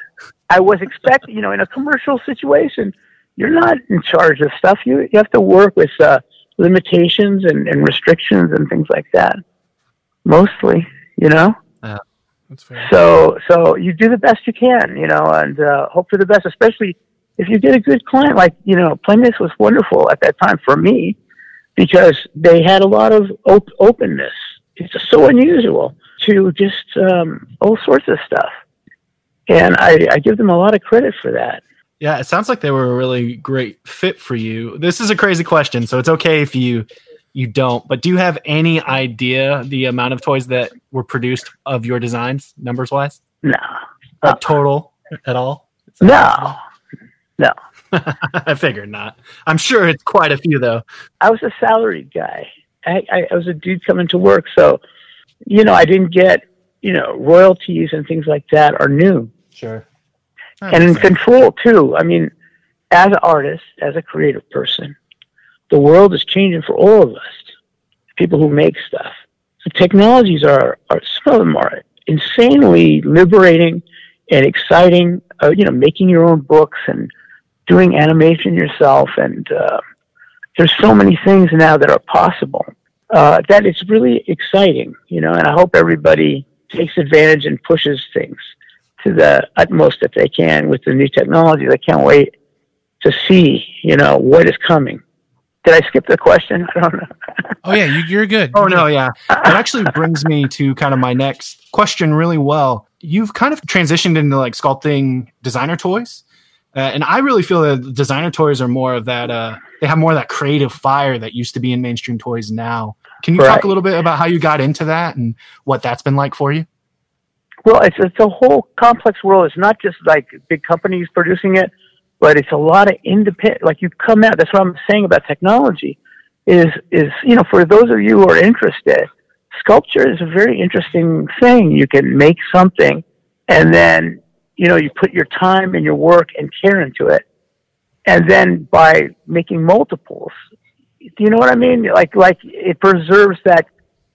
I was expecting, you know, in a commercial situation, you're not in charge of stuff. You you have to work with uh, limitations and, and restrictions and things like that. Mostly, you know.
That's fair.
So so you do the best you can, you know, and uh, hope for the best. Especially if you get a good client, like you know, Playmates was wonderful at that time for me because they had a lot of op- openness. It's just so unusual to just um, all sorts of stuff, and I, I give them a lot of credit for that.
Yeah, it sounds like they were a really great fit for you. This is a crazy question, so it's okay if you you don't. But do you have any idea the amount of toys that were produced of your designs, numbers wise,
No,
like uh-uh. total at all?
no, no.
I figured not. I'm sure it's quite a few though.
I was a salaried guy. I, I, I was a dude coming to work, so you know I didn't get you know royalties and things like that are new.
Sure.
and in control too. I mean, as an artist, as a creative person, the world is changing for all of us, people who make stuff. The technologies are, are some of them are insanely liberating and exciting. Uh, you know, making your own books and doing animation yourself, and uh, there's so many things now that are possible. Uh, that it's really exciting, you know, and I hope everybody takes advantage and pushes things to the utmost that they can with the new technology. I can't wait to see, you know, what is coming. Did I skip the question? I don't know.
Oh yeah, you, you're good.
Oh no, yeah. It actually brings me to kind of my next question really well. You've kind of transitioned into like sculpting designer toys. Uh, and I really feel that designer toys are more of that uh, they have more of that creative fire that used to be in mainstream toys now. Can you
Right.
talk a little bit about how you got into that and what that's been like for you?
Well, it's it's a whole complex world. It's not just like big companies producing it, but it's a lot of independent. Like you come out. That's what I'm saying about technology. Is is you know for those of you who are interested, sculpture is a very interesting thing. You can make something, and then you know you put your time and your work and care into it, and then by making multiples, do you know what I mean? Like like it preserves that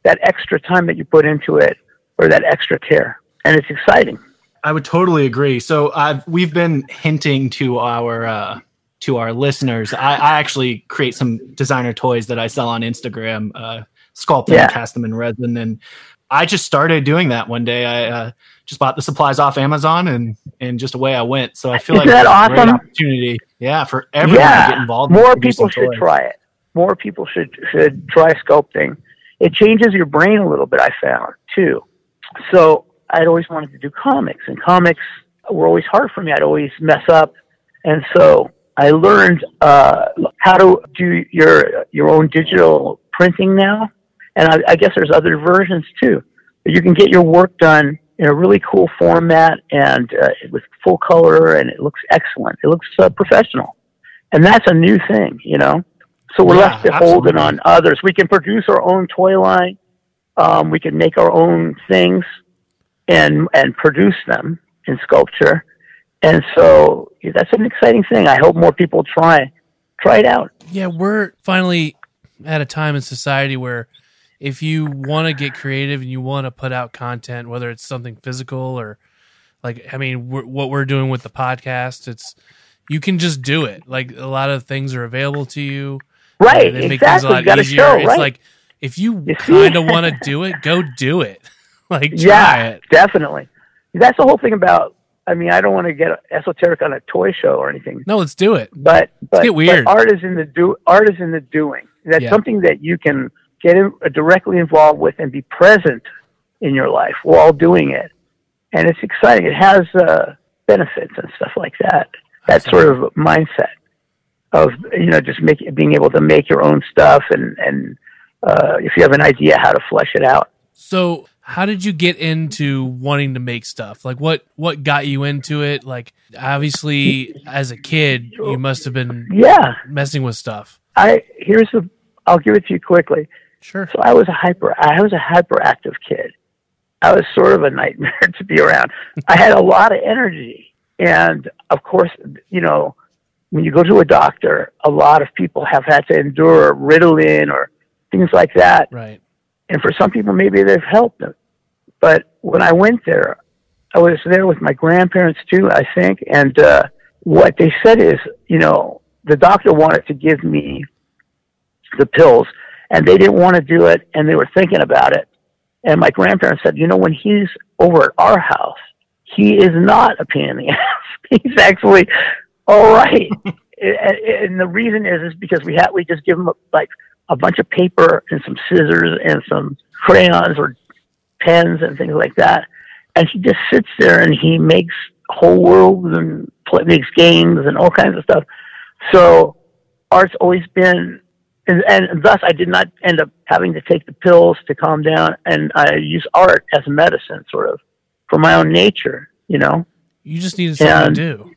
that extra time that you put into it or that extra care, and it's exciting.
I would totally agree. So I've we've been hinting to our uh, to our listeners. I, I actually create some designer toys that I sell on Instagram, uh, sculpt them,
Yeah.
cast them in resin, and I just started doing that one day. I uh, just bought the supplies off Amazon, and and just away I went. So I feel
Isn't
like
that
it's a great
awesome?
opportunity, yeah, for everyone
yeah,
to get involved.
more
producing
people should
toys.
try it. More people should should try sculpting. It changes your brain a little bit. I found too. So I'd always wanted to do comics, and comics were always hard for me. I'd always mess up, and so I learned uh, how to do your your own digital printing now. And I, I guess there's other versions too. But you can get your work done in a really cool format and uh, with full color, and it looks excellent. It looks uh, professional, and that's a new thing, you know. So we're
Yeah,
left beholden
absolutely.
on others. We can produce our own toy line. Um, we can make our own things and and produce them in sculpture. And so yeah, that's an exciting thing. I hope more people try try it out.
yeah, we're finally at a time in society where if you want to get creative and you want to put out content, whether it's something physical or like, I mean, we're, what we're doing with the podcast, it's you can just do it. Like a lot of things are available to you.
Right,
They make things a
exactly. You
lot easier.
show,
it's
right?
like if you
You
kind of want to do it, go do it. Like
yeah,
it.
definitely. That's the whole thing about. I mean, I don't want to get esoteric on a toy show or anything,
No, let's do it.
but but,
get weird.
but art is in the do. Art is in the doing. That's
Yeah.
something that you can get in, uh, directly involved with and be present in your life while doing it, and it's exciting. It has uh, benefits and stuff like that. That sort of mindset of you know just making being able to make your own stuff and and uh, if you have an idea how to flesh it out.
So, how did you get into wanting to make stuff? Like, what what got you into it? Like, obviously, as a kid, you must have been
Yeah,
messing with stuff.
I here's the. I'll give it to you quickly.
Sure.
So I was a hyper. I was a hyperactive kid, I was sort of a nightmare to be around. I had a lot of energy. And of course, you know, when you go to a doctor, a lot of people have had to endure Ritalin or things like that.
Right.
And for some people, maybe they've helped them. But when I went there, I was there with my grandparents too, I think. And uh, what they said is, you know, the doctor wanted to give me the pills and they didn't want to do it and they were thinking about it. And my grandparents said, you know, when he's over at our house, he is not a pain in the ass. he's actually all right. and the reason is, is because we had, we just give him like a bunch of paper and some scissors and some crayons or pens and things like that. And he just sits there and he makes whole worlds and play, makes games and all kinds of stuff. So art's always been, and, and thus I did not end up having to take the pills to calm down. And I use art as medicine, sort of, for my own nature, you know?
You just needed something and to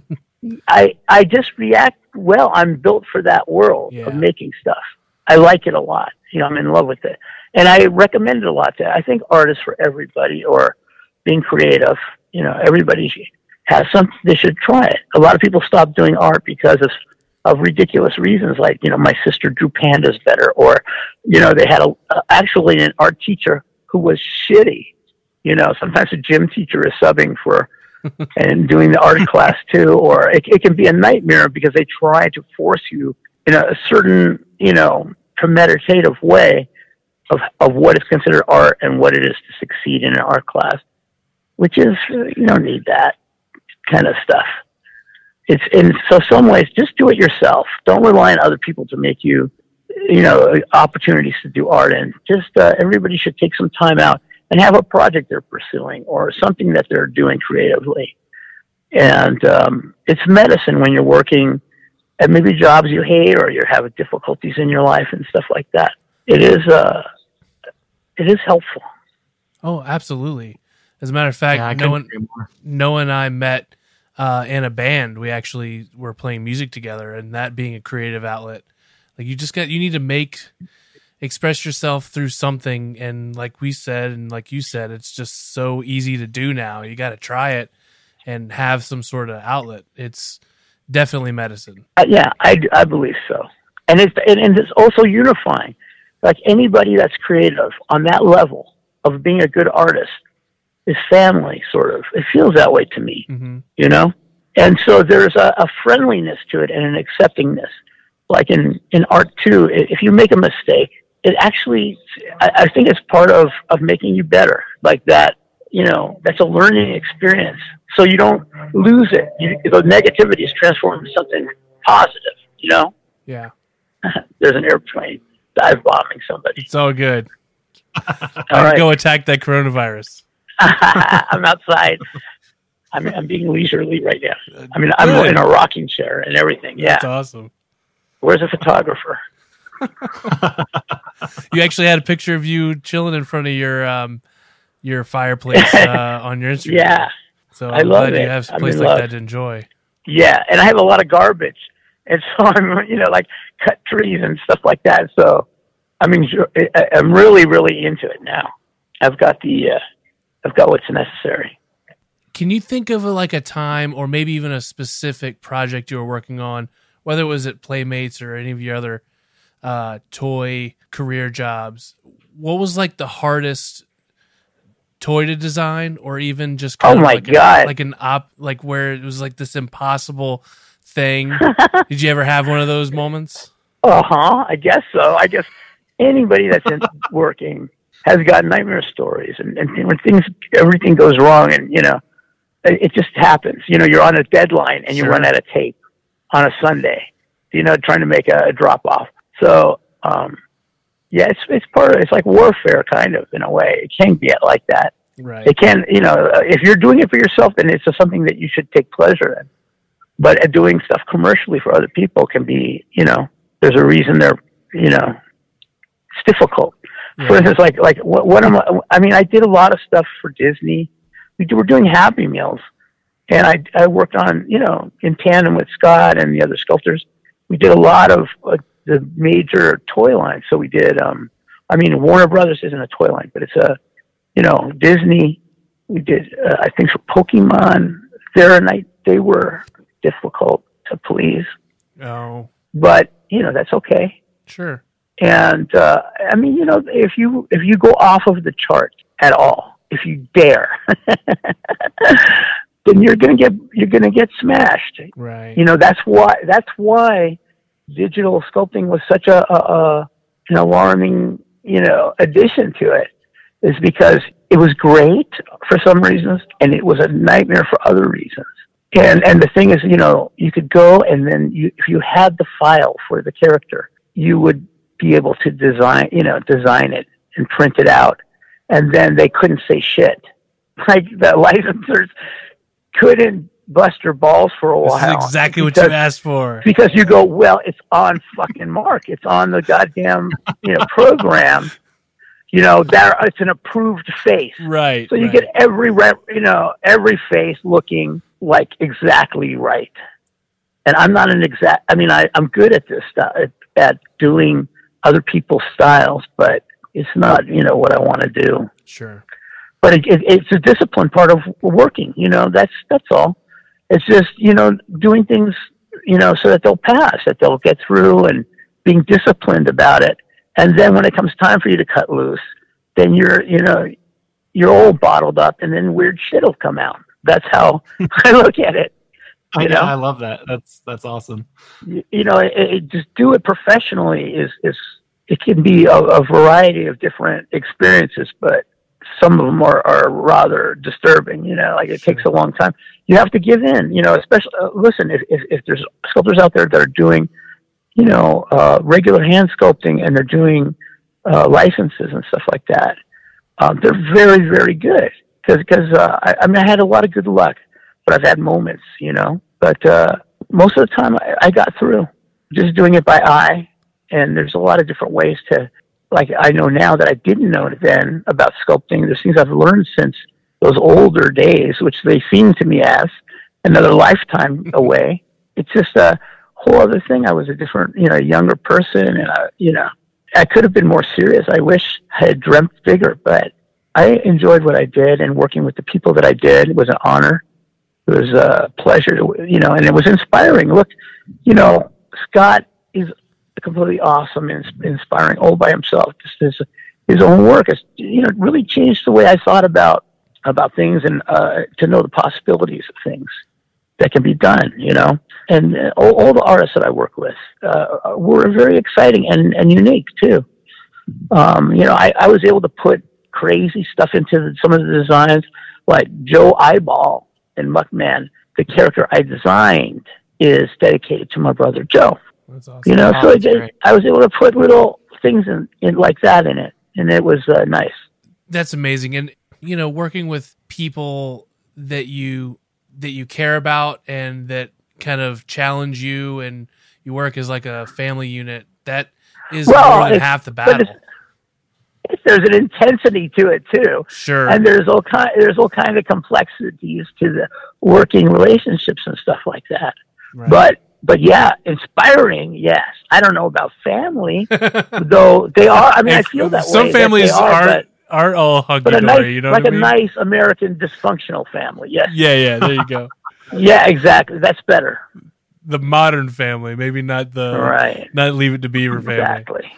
do. I, I just react well. I'm built for that world
yeah.
of making stuff. I like it a lot. You know, I'm in love with it. And I recommend it a lot to, I think art is for everybody or being creative. You know, everybody has something, they should try it. A lot of people stop doing art because of, of ridiculous reasons. Like, you know, my sister drew pandas better or, you know, they had a, uh, actually an art teacher who was shitty. You know, sometimes a gym teacher is subbing for, and doing the art class too, or it, it can be a nightmare because they try to force you in a certain, you know, premeditative way of, of what is considered art and what it is to succeed in an art class, which is, you don't need that kind of stuff. It's in so some ways, just do it yourself. Don't rely on other people to make you, you know, opportunities to do art. And just uh, everybody should take some time out and have a project they're pursuing or something that they're doing creatively. And um, it's medicine when you're working at maybe jobs you hate or you're having difficulties in your life and stuff like that. It is uh, it is helpful.
Oh, absolutely. As a matter of fact, yeah, Noah, Noah and I met uh, in a band. We actually were playing music together, and that being a creative outlet, like you just got you need to make express yourself through something, and like we said, and like you said, it's just so easy to do now. You got to try it and have some sort of outlet. It's definitely medicine.
Uh, yeah, I, I believe so, and it's and, and it's also unifying. Like anybody that's creative on that level of being a good artist is family, sort of. It feels that way to me, mm-hmm. you know? And so there's a, a, friendliness to it and an acceptingness. Like in, in art too, if you make a mistake, it actually, I, I think it's part of, of making you better. Like that, you know, that's a learning experience. So you don't lose it. You, the negativity is transformed into something positive, you know?
Yeah.
there's an airplane dive bombing somebody.
It's all good. all right. Go attack that coronavirus.
I'm outside. I'm, I'm being leisurely right now. I mean, I'm Good. in a rocking chair and everything. Yeah.
That's awesome.
Where's the photographer?
You actually had a picture of you chilling in front of your um, your fireplace uh, on your Instagram.
Yeah.
So I'm I love glad it. you have a place like love. that to enjoy.
Yeah, and I have a lot of garbage, and so I'm you know like cut trees and stuff like that. So I mean, I'm really really into it now. I've got the uh, I've got what's necessary.
Can you think of a, like a time or maybe even a specific project you were working on, whether it was at Playmates or any of your other uh, toy career jobs? What was like the hardest toy to design, or even just
oh my
like
god,
an, like an op, like where it was like this impossible thing? Did you ever have one of those moments?
Uh huh. I guess so. I guess anybody that's in working has got nightmare stories, and, and when things everything goes wrong, and you know, it, it just happens. You know, you're on a deadline and you run out of tape on a Sunday. You know, trying to make a, a drop off. So, um, yeah, it's it's part of it's like warfare, kind of in a way. It can be like that.
Right.
It can, you know, if you're doing it for yourself, then it's something that you should take pleasure in. But doing stuff commercially for other people can be, you know, there's a reason they're, you know, it's difficult. Yeah. For instance, like like what, what am I? I mean, I did a lot of stuff for Disney. We do, were doing Happy Meals, and I I worked on you know in tandem with Scott and the other sculptors. We did a lot of uh, the major toy line. So we did. um I mean, Warner Brothers isn't a toy line, but it's a you know, Disney. We did, uh, I think, for Pokemon. Theronite, they were difficult to please,
Oh,
but you know that's okay.
sure.
And uh, I mean, you know, if you if you go off of the chart at all, if you dare, then you're gonna get you're gonna get smashed.
Right.
You know, that's why that's why digital sculpting was such a, a, a an alarming you know addition to it is because it was great for some reasons and it was a nightmare for other reasons. And and the thing is, you know, you could go and then you if you had the file for the character, you would be able to design, you know, design it and print it out. And then they couldn't say shit. Like the licensors couldn't bust their balls for a while.
exactly what you asked for.
because you go, well, it's on fucking Mark. It's on the goddamn you know program. You know that it's an approved face,
Right.
so you
right.
get every you know every face looking like exactly right. And I'm not an exact. I mean, I I'm good at this stuff at, at doing other people's styles, but it's not you know what I want to do.
sure.
But it, it, it's a discipline part of working. You know, that's that's all. It's just you know doing things you know so that they'll pass, that they'll get through, and being disciplined about it. And then when it comes time for you to cut loose, then you're you know you're all bottled up, and then weird shit will come out. That's how I look at it.
I,
You know?
I love that. That's that's awesome.
You, you know, it, it, just do it professionally is is it can be a, a variety of different experiences, but some of them are, are rather disturbing. You know, like it takes a long time. You have to give in. You know, especially uh, listen if, if if there's sculptors out there that are doing, you know, uh, regular hand sculpting and they're doing uh, licenses and stuff like that. Um, they're very very good because because uh, I, I mean I had a lot of good luck, but I've had moments. You know, but uh, most of the time I, I got through just doing it by eye. And there's a lot of different ways to like I know now that I didn't know then about sculpting. There's things I've learned since those older days, which they seem to me as another lifetime away. It's just a whole other thing. I was a different, you know, a younger person, and I, you know, I could have been more serious. I wish I had dreamt bigger, but I enjoyed what I did, and working with the people that I did it was an honor. It was a pleasure, to, you know, and it was inspiring. Look, you know, Scott is completely awesome and inspiring all by himself. Just his his own work has you know really changed the way I thought about about things and uh, to know the possibilities of things that can be done. You know, and uh, all, all the artists that I work with uh, were very exciting and and unique too. Um, you know, I, I was able to put crazy stuff into the, some of the designs, like Joe Eyeball in Muckman. The character I designed is dedicated to my brother Joe.
That's awesome.
You know,
Oh,
so
that's
it,
great.
I was able to put little things in, in like that in it, and it was uh, nice.
that's amazing and you know working with people that you that you care about and that kind of challenge you and you work as like a family unit that is
Well,
more than half the battle
it's- There's an intensity to it too,
sure
and there's all kind there's all kind of complexities to the working relationships and stuff like that.
Right.
But but yeah, inspiring. Yes, I don't know about family, though they are. I mean, I feel that
some
way.
families
are,
aren't
but,
aren't all huggy
but a
dory
nice,
you know
like a
mean?
nice American dysfunctional family. Yes.
yeah yeah there you go
Yeah, exactly. That's better.
the modern family maybe not the
right.
not leave it to beaver family
Exactly.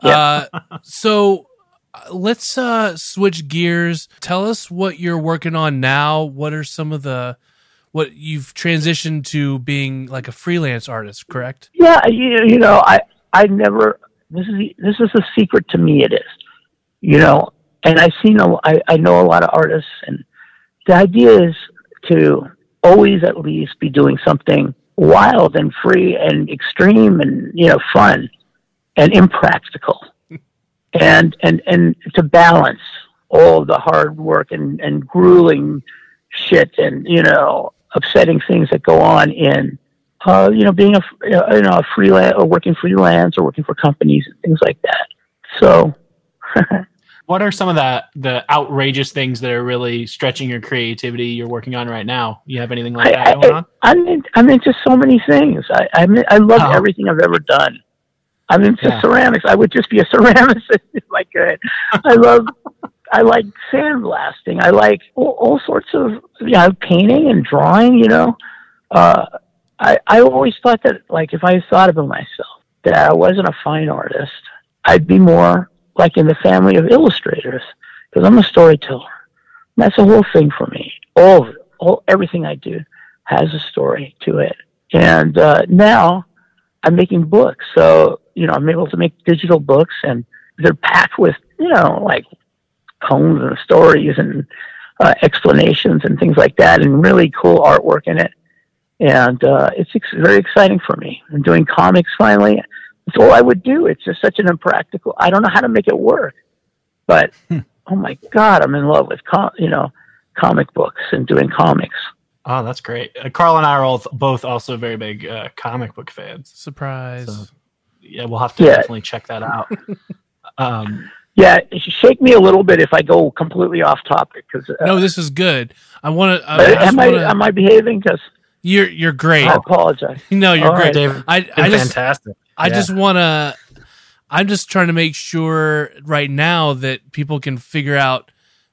Uh, so uh, let's uh, switch gears. Tell us what you're working on now. What are some of the what you've transitioned to being like a freelance artist? Correct?
Yeah, you, you know, I I never. This is this is a secret to me. It is, you know, and I've seen I I know a lot of artists, and the idea is to always at least be doing something wild and free and extreme and you know fun and impractical, and and and to balance all the hard work and and grueling shit and you know upsetting things that go on in uh, you know, being a you know a freelance or working freelance or working for companies and things like that. So,
What are some of the the outrageous things that are really stretching your creativity you're working on right now? You have anything like that going
I,
on?
I, I'm in, I'm into so many things. I I'm in, I love
Oh.
everything I've ever done. I'm into
Yeah.
ceramics. I would just be a ceramicist if I could. I love I like sandblasting. I like all, all sorts of you know painting and drawing. You know, uh, I I always thought that like if I thought about myself that I wasn't a fine artist, I'd be more like in the family of illustrators because I'm a storyteller. That's the whole thing for me. All, all everything I do has a story to it. And uh, now I'm making books, so you know I'm able to make digital books, and they're packed with you know like poems and stories and uh, explanations and things like that, and really cool artwork in it. And uh, it's ex- very exciting for me. I'm doing comics finally. It's all I would do. It's just such an impractical. I don't know how to make it work, but
Hmm.
oh my god, I'm in love with com- you know comic books and doing comics.
Oh, that's great. Uh, Carl and I are all, both also very big uh, comic book fans.
Surprise.
So- Yeah, we'll have to
Yeah.
definitely check that out. um,
Yeah, shake me a little bit if I go completely off topic because uh,
no, this is good. I want to. I,
but
I just
am I
wanna-
am I behaving? Because
you're you're great.
I apologize.
No, you're
All
great.
right.
David,
I
been
I just
fantastic.
I
Yeah.
just want to. I'm just trying to make sure right now that people can figure out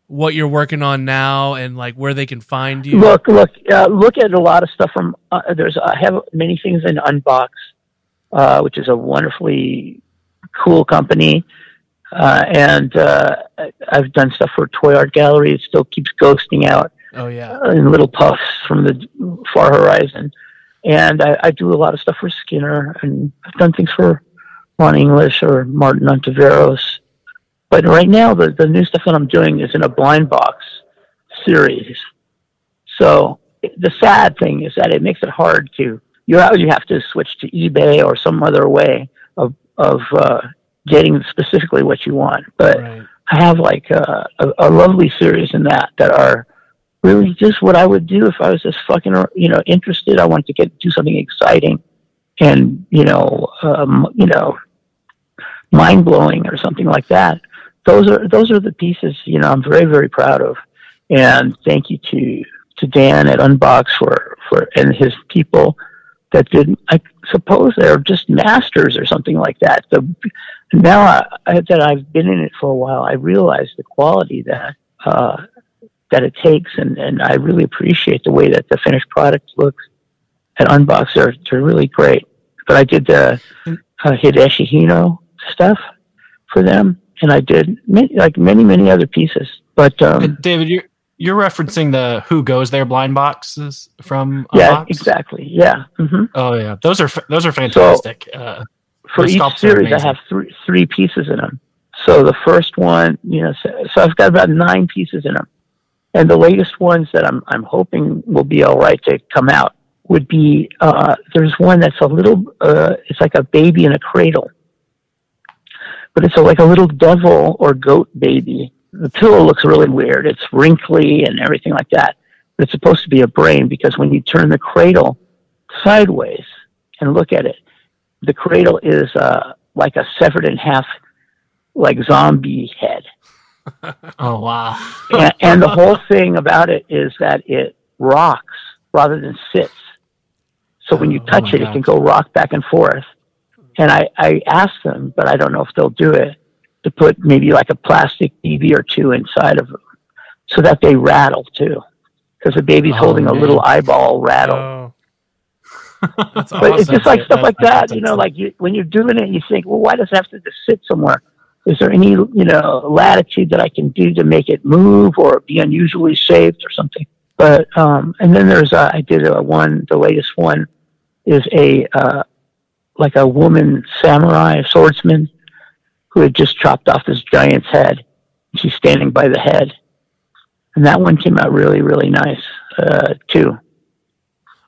what you're working on now and like where they can find you.
Look, look, uh, look at a lot of stuff from. Uh, there's I have many things in Unbox, uh, which is a wonderfully cool company, uh, and uh, I've done stuff for Toy Art Gallery. It still keeps ghosting out
oh yeah.
uh, in little puffs from the far horizon, and I, I do a lot of stuff for Skinner, and I've done things for Ron English or Martin Ontiveros. But right now, the, the new stuff that I'm doing is in a blind box series. So the sad thing is that it makes it hard to you you have to switch to eBay or some other way of of uh, getting specifically what you want. But
Right.
I have like a, a, a lovely series in that that are really just what I would do if I was just fucking you know interested. I wanted to get do something exciting and you know um, you know mind blowing or something like that. Those are those are the pieces you know I'm very very proud of, and thank you to to Dan at Unbox for for and his people that did. I suppose they're just masters or something like that. The now I, that I've been in it for a while, I realize the quality that uh, that it takes, and, and I really appreciate the way that the finished product looks. At Unbox, they're they're really great. But I did the uh, Hideshi Hino stuff for them, and I did many, like many many other pieces. But um,
David, you're you're referencing the Who Goes There blind boxes from
yeah,
Unbox?
exactly, yeah. hmm
Oh yeah, those are those are fantastic. uh,
for each series, I have three three pieces in them. So the first one, you know, so, so I've got about nine pieces in them, and the latest ones that I'm I'm hoping will be all right to come out would be uh, there's one that's a little uh, it's like a baby in a cradle, but it's a, like a little devil or goat baby. The pillow looks really weird. It's wrinkly and everything like that. But it's supposed to be a brain because when you turn the cradle sideways and look at it, the cradle is uh, like a severed in half, like zombie head.
oh wow,
and, and the whole thing about it is that it rocks rather than sits. So when you
Oh,
touch
my
it, it can go rock back and forth. And I, I asked them, but I don't know if they'll do it, to put maybe like a plastic BB or two inside of them so that they rattle too. Because the baby's
Oh,
holding a little eyeball rattle.
Oh. That's
but it's just like stuff
That's-
like that,
that's
you know, like you, when you're doing it, you think, well, why does it have to just sit somewhere? Is there any, you know, latitude that I can do to make it move or be unusually shaped or something? But, um, and then there's, uh, I did a one, the latest one is a, uh, like a woman samurai swordsman who had just chopped off this giant's head. She's standing by the head. And that one came out really, really nice, uh, too.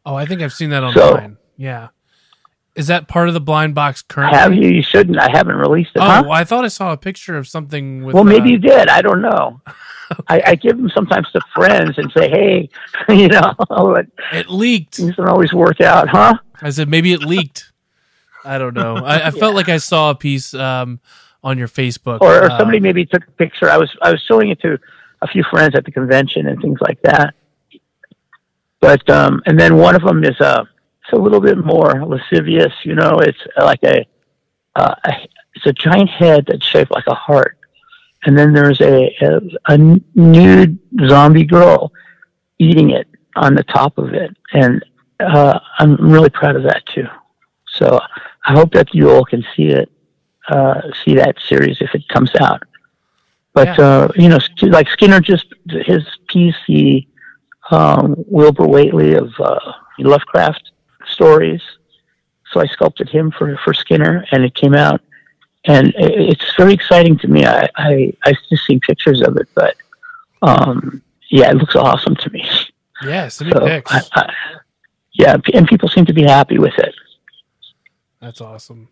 Oh, I think I've seen that
So-
online. yeah. Is that part of the blind box currently?
Have you? You shouldn't. I haven't released it.
Oh,
huh?
well, I thought I saw a picture of something with.
Well, maybe
uh,
you did. I don't know. I, I give them sometimes to friends and say, "Hey, you know, but
it leaked.
things don't always work out, huh?"
I said maybe it leaked. I don't know. I, I felt like I saw a piece um, on your Facebook.
Or, or
uh,
somebody maybe took a picture. I was I was showing it to a few friends at the convention and things like that. But um, and then one of them is uh, it's a little bit more lascivious. You know, it's like a, uh, a it's a giant head that's shaped like a heart, and then there's a, a, a nude zombie girl eating it on the top of it, and uh, I'm really proud of that too. So I hope that you all can see it, uh, see that series if it comes out. But
Yeah.
uh, you know, like Skinner, just his piece, the um, Wilbur Whateley of uh, Lovecraft stories. So I sculpted him for for Skinner, and it came out, and it's very exciting to me. I I I've just seen pictures of it, but um, yeah, it looks awesome to me.
Yeah,
So. I, I, yeah, and people seem to be happy with it.
That's awesome.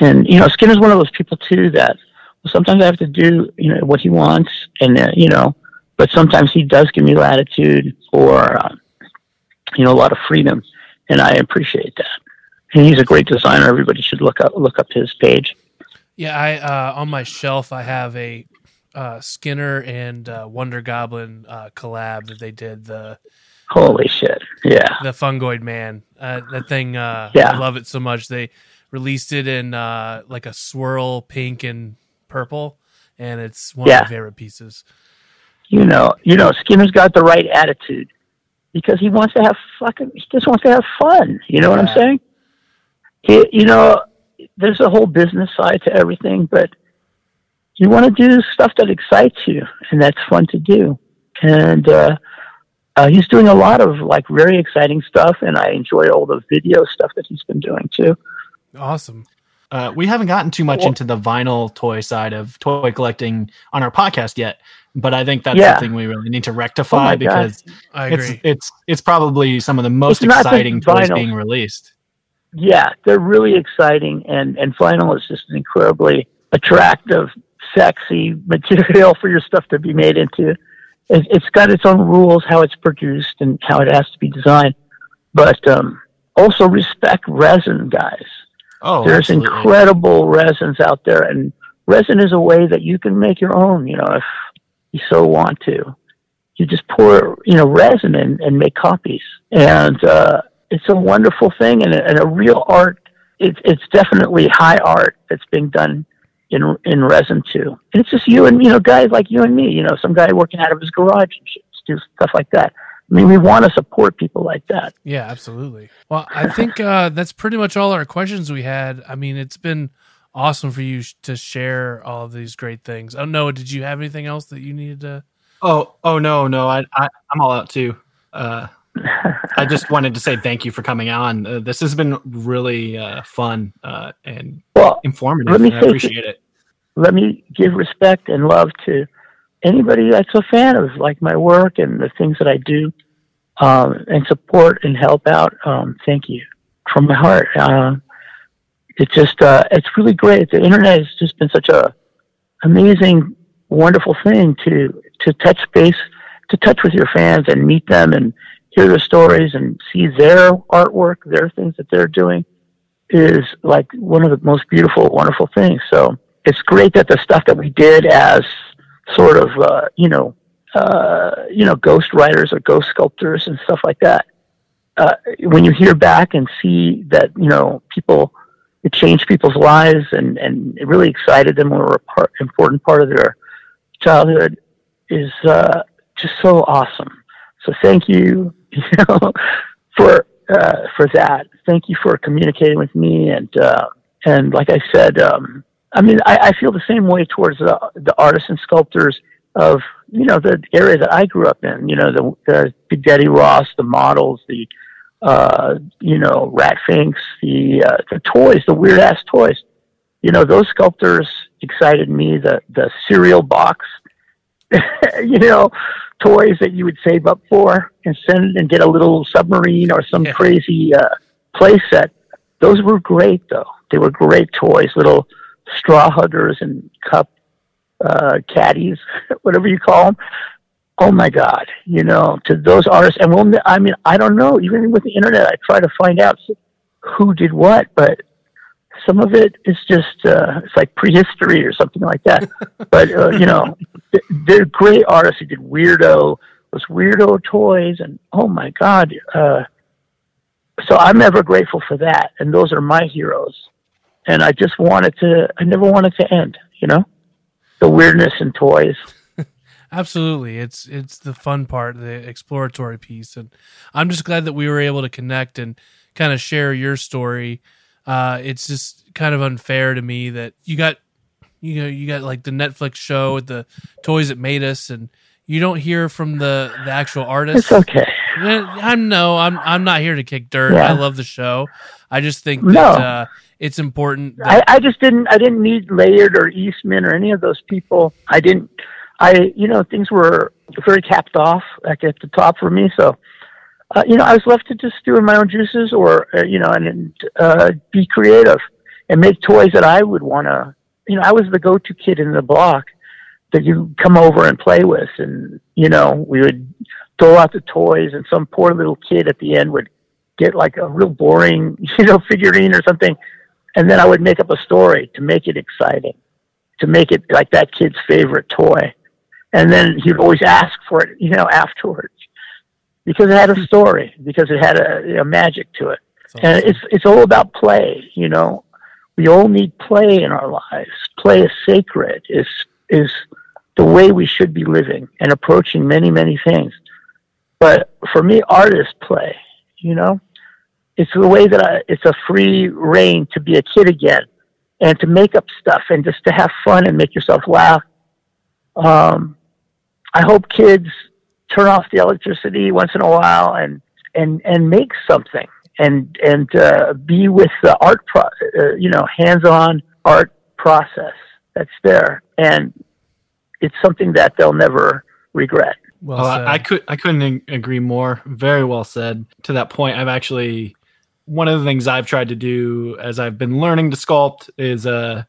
And you know, Skinner's one of those people too that well, sometimes I have to do you know what he wants, and uh, you know, but sometimes he does give me latitude or um, you know a lot of freedom, and I appreciate that. And he's a great designer. Everybody should look up look up his page.
Yeah, I uh, on my shelf I have a uh, Skinner and uh, Wonder Goblin uh, collab that they did the
Holy shit! Yeah,
the Fungoid Man. Uh, that thing, uh,
Yeah.
I love it so much. They released it in uh, like a swirl pink and purple, and it's one
Yeah.
of my favorite pieces.
you know, you know, Skinner's got the right attitude because he wants to have fucking. He just wants to have fun. You know what I'm saying? He, you know, there's a whole business side to everything, but you want to do stuff that excites you and that's fun to do. And uh, uh, he's doing a lot of like very exciting stuff, and I enjoy all the video stuff that he's been doing too.
Awesome.
Uh, we haven't gotten too much
Well-
into the vinyl toy side of toy collecting on our podcast yet, but I think that's
Yeah.
something we really need to
Oh
rectify
my God.
because it's it's it's probably some of the most
It's not
exciting toys
vinyl.
being released.
yeah, they're really exciting, and and vinyl is just an incredibly attractive, sexy material for your stuff to be made into. It, it's got its own rules how it's produced and how it has to be designed, but um, also respect resin, guys.
Oh,
There's
absolutely.
incredible resins out there, and resin is a way that you can make your own. You know, if you so want to, you just pour you know resin and, and make copies, and uh, it's a wonderful thing and a, and a real art. It's it's definitely high art that's being done in in resin too. And it's just you and you know guys like you and me. You know, some guy working out of his garage and shit, do stuff like that. I mean, we want to support people like that.
Yeah, absolutely. Well, I think uh, that's pretty much all our questions we had. I mean, it's been awesome for you sh- to share all of these great things. Oh no, did you have anything else that you needed to?
Oh, oh no, no, I, I I'm all out too. Uh, I just wanted to say thank you for coming on. Uh, this has been really uh, fun uh, and
Well,
informative.
Let me
and I
say-
appreciate it.
let me give respect and love to anybody that's a fan of like my work and the things that I do, um, and support and help out. Um, thank you from my heart. Um, it's just uh, it's really great. The internet has just been such a amazing, wonderful thing to to touch base, to touch with your fans and meet them and hear their stories and see their artwork, their things that they're doing is like one of the most beautiful, wonderful things. So it's great that the stuff that we did as sort of uh, you know uh, you know ghost writers or ghost sculptors and stuff like that. Uh, when you hear back and see that you know people, it changed people's lives and and it really excited them or were a part, important part of their childhood is uh, just so awesome. So thank you, you know, for uh, for that. Thank you for communicating with me and uh, and like I said, um, I mean, I, I feel the same way towards the, the artists and sculptors of you know the area that I grew up in. You know, the, the Big Daddy Roth, the models, the uh, you know Rat Finks, the uh, the toys, the weird ass toys. You know, those sculptors excited me. The the cereal box, you know, toys that you would save up for and send and get a little submarine or some
Yeah.
crazy uh, play set. Those were great though. They were great toys, little straw huggers and cup uh, caddies, whatever you call them. Oh my God, you know, to those artists, and we'll, I mean, I don't know, even with the internet, I try to find out who did what, but some of it is just, uh, it's like prehistory or something like that. but, uh, you know, they're great artists who did weirdo, those weirdo toys, and oh my God, uh, so I'm ever grateful for that. And those are my heroes. And I just wanted to, I never wanted to end, you know? the weirdness in toys.
Absolutely, it's it's the fun part, the exploratory piece, and I'm just glad that we were able to connect and kind of share your story. Uh, it's just kind of unfair to me that you got you know you got like the Netflix show with the toys that made us, and you don't hear from the the actual artist.
It's okay.
I'm no, I'm I'm not here to kick dirt.
Yeah.
I love the show. I just think that
No.
uh, it's important. That,
I, I just didn't I didn't need Laird or Eastman or any of those people. I didn't I you know things were very capped off like at the top for me. So uh, you know I was left to just do my own juices or uh, you know and, and uh, be creative and make toys that I would want to. You know I was the go-to kid in the block that you come over and play with, and you know we would throw out the toys, and some poor little kid at the end would get like a real boring you know figurine or something and then I would make up a story to make it exciting, to make it like that kid's favorite toy. And then he'd always ask for it, you know, afterwards because it had a story, because it had a, a magic to it. And it's it's all about play, you know. We all need play in our lives. Play is sacred. is is the way we should be living and approaching many many things. But for me, art is play. You know, it's the way that I, it's a free reign to be a kid again and to make up stuff and just to have fun and make yourself laugh. Um, I hope kids turn off the electricity once in a while and, and, and make something and, and, uh, be with the art pro, uh, you know, hands-on art process that's there. And it's something that they'll never regret.
well
Well. I, I could I couldn't agree more. Very well said. To that point, I've actually one of the things I've tried to do as I've been learning to sculpt is uh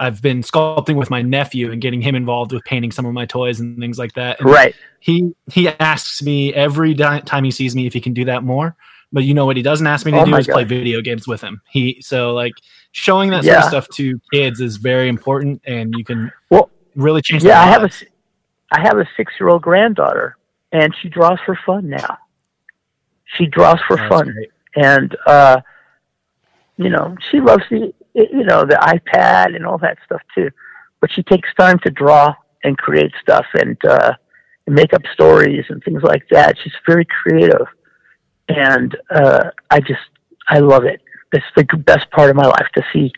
I've been sculpting with my nephew and getting him involved with painting some of my toys and things like that. And
Right.
He he asks me every di- time he sees me if he can do that more. But you know what he doesn't ask me to
Oh
do is play video games with him. He so like showing that sort
Yeah.
of stuff to kids is very important, and you can
Well,
really change.
yeah, I have a,
lives.
I have a six-year-old granddaughter, and she draws for fun now. She draws for
That's
fun,
great.
And uh, you know, she loves the, you know, the iPad and all that stuff too. But she takes time to draw and create stuff and, uh, and make up stories and things like that. She's very creative, and uh, I just, I love it. It's the best part of my life to see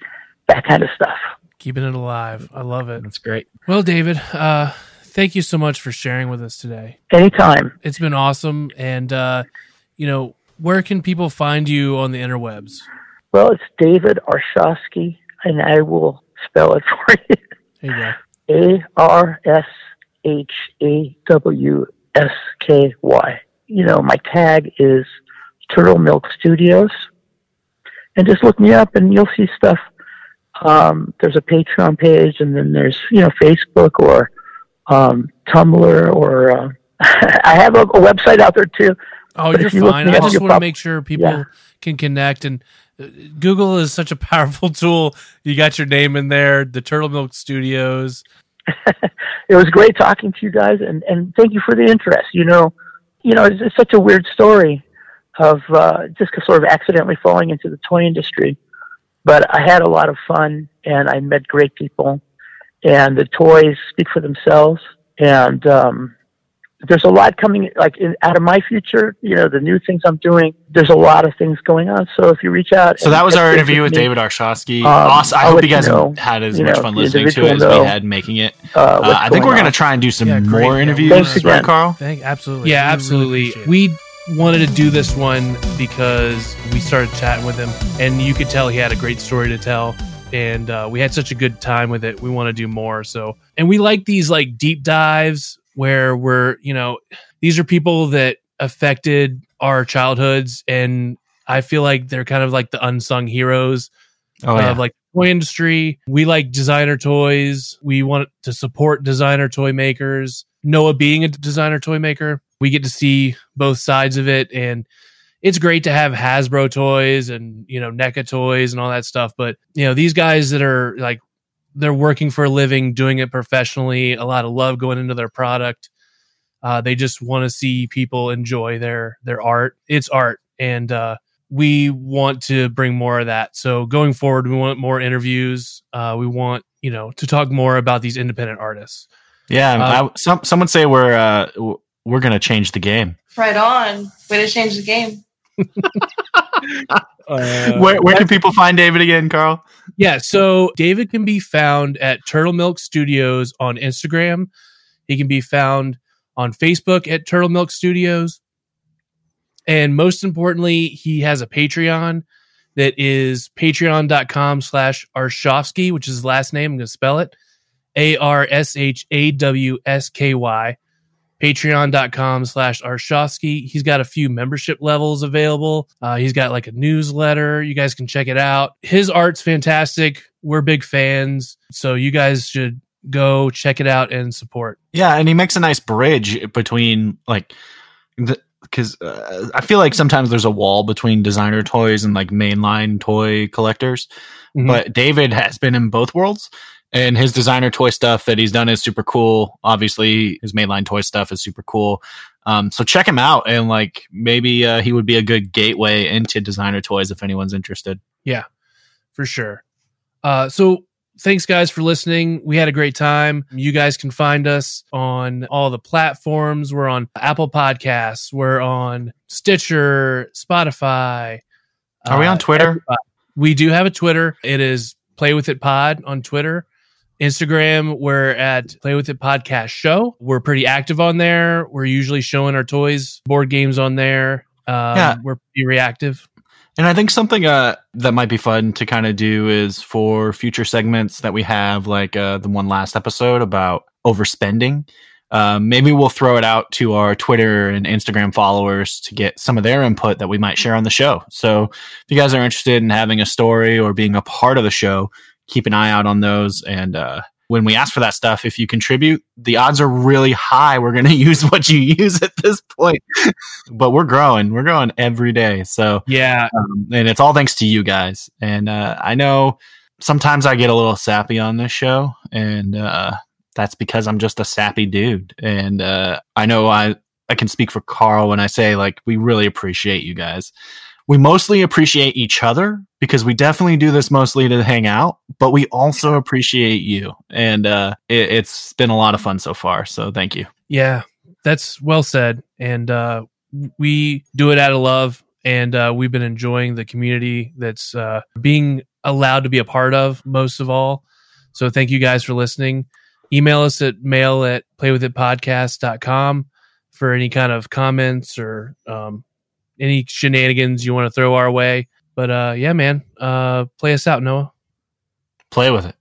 that kind of stuff.
keeping it alive. I love it.
That's great.
Well, David, uh, thank you so much for sharing with us today.
Anytime.
It's been awesome. And, uh, you know, where can people find you on the interwebs?
Well, it's David Arshawsky, and I will spell it for you.
There you go.
A R S H A W S K Y. You know, my tag is Turtle Milk Studios. And just look me up and you'll see stuff. Um, there's a Patreon page and then there's, you know, Facebook or um, Tumblr or uh, I have a, a website out there too.
Oh,
But
you're
you
fine. I just want to make sure people
Yeah.
can connect. And uh, Google is such a powerful tool. You got your name in there, the Turtle Milk Studios.
it was great talking to you guys and, and thank you for the interest. You know, you know, it's, it's such a weird story of uh, just sort of accidentally falling into the toy industry. But I had a lot of fun and I met great people and the toys speak for themselves. And um, there's a lot coming like in, out of my future, you know, the new things I'm doing. There's a lot of things going on. So if you reach out,
So that was our interview with
me,
David Arshawsky.
Um,
awesome. I
I'll
hope you guys
you know,
had as
you
much
know,
fun listening to it
individual
as we had making it.
Uh,
Uh, I think we're
going
going to try and do some
Yeah,
more
Yeah,
interviews,
Thanks
right. Carl?
Thank, absolutely. Yeah, absolutely.
appreciate it.
We wanted to do this one because we started chatting with him, and you could tell he had a great story to tell. And uh, we had such a good time with it. We want to do more. So, and we like these like deep dives where we're, you know, these are people that affected our childhoods, and I feel like they're kind of like the unsung heroes
Oh, yeah.
of like toy industry. We like designer toys. We want to support designer toy makers. Noah being a designer toy maker, we get to see both sides of it and it's great to have Hasbro toys and, you know, NECA toys and all that stuff, but you know, these guys that are like they're working for a living, doing it professionally, a lot of love going into their product. Uh, they just want to see people enjoy their their art. It's art, and uh, we want to bring more of that. So going forward, we want more interviews. Uh, we want you know, to talk more about these independent artists.
Yeah,
Uh,
I, some someone say we're uh, we're gonna change the game.
Right on. Way to change the game.
Uh,
where where can people find David again, Carl?
Yeah, so David can be found at Turtle Milk Studios on Instagram. He can be found on Facebook at Turtle Milk Studios. And most importantly, he has a Patreon that is patreon.com slash Arshawsky, which is his last name. I'm going to spell it A R S H A W S K Y. Patreon.com slash Arshawsky. He's got a few membership levels available. Uh, he's got like a newsletter. You guys can check it out. His art's fantastic. We're big fans. So you guys should go check it out and support.
Yeah, and he makes a nice bridge between like because uh, I feel like sometimes there's a wall between designer toys and like mainline toy collectors.
Mhm.
But David has been in both worlds, and his designer toy stuff that he's done is super cool. Obviously, his mainline toy stuff is super cool. Um, so check him out, and like maybe uh, he would be a good gateway into designer toys if anyone's interested.
Yeah, for sure. Uh, so thanks guys for listening. We had a great time. You guys can find us on all the platforms. We're on Apple Podcasts. We're on Stitcher, Spotify.
Are we on
uh,
Twitter?
We do have a Twitter. It is Play With It Pod on Twitter. Instagram, we're at Play With It Podcast Show. We're pretty active on there. We're usually showing our toys, board games on there. Um,
Yeah.
We're pretty reactive.
And I think something uh, that might be fun to kind of do is for future segments that we have, like uh, the one last episode about overspending. Um, maybe we'll throw it out to our Twitter and Instagram followers to get some of their input that we might share on the show. So if you guys are interested in having a story or being a part of the show, keep an eye out on those. And uh, when we ask for that stuff, if you contribute, the odds are really high we're going to use what you use at this point. but we're growing. We're growing every day. So
Yeah.
um, and it's all thanks to you guys. And uh, I know sometimes I get a little sappy on this show, and uh, that's because I'm just a sappy dude. And uh, I know I I can speak for Carl when I say like we really appreciate you guys. We mostly appreciate each other because we definitely do this mostly to hang out, but we also appreciate you, and uh, it, it's been a lot of fun so far. So thank you.
Yeah, that's well said. And uh, we do it out of love, and uh, we've been enjoying the community that's uh, being allowed to be a part of most of all. So thank you guys for listening. Email us at mail at playwithitpodcast.com for any kind of comments or um, any shenanigans you want to throw our way. But uh, yeah, man, uh, play us out, Noah.
Play with it.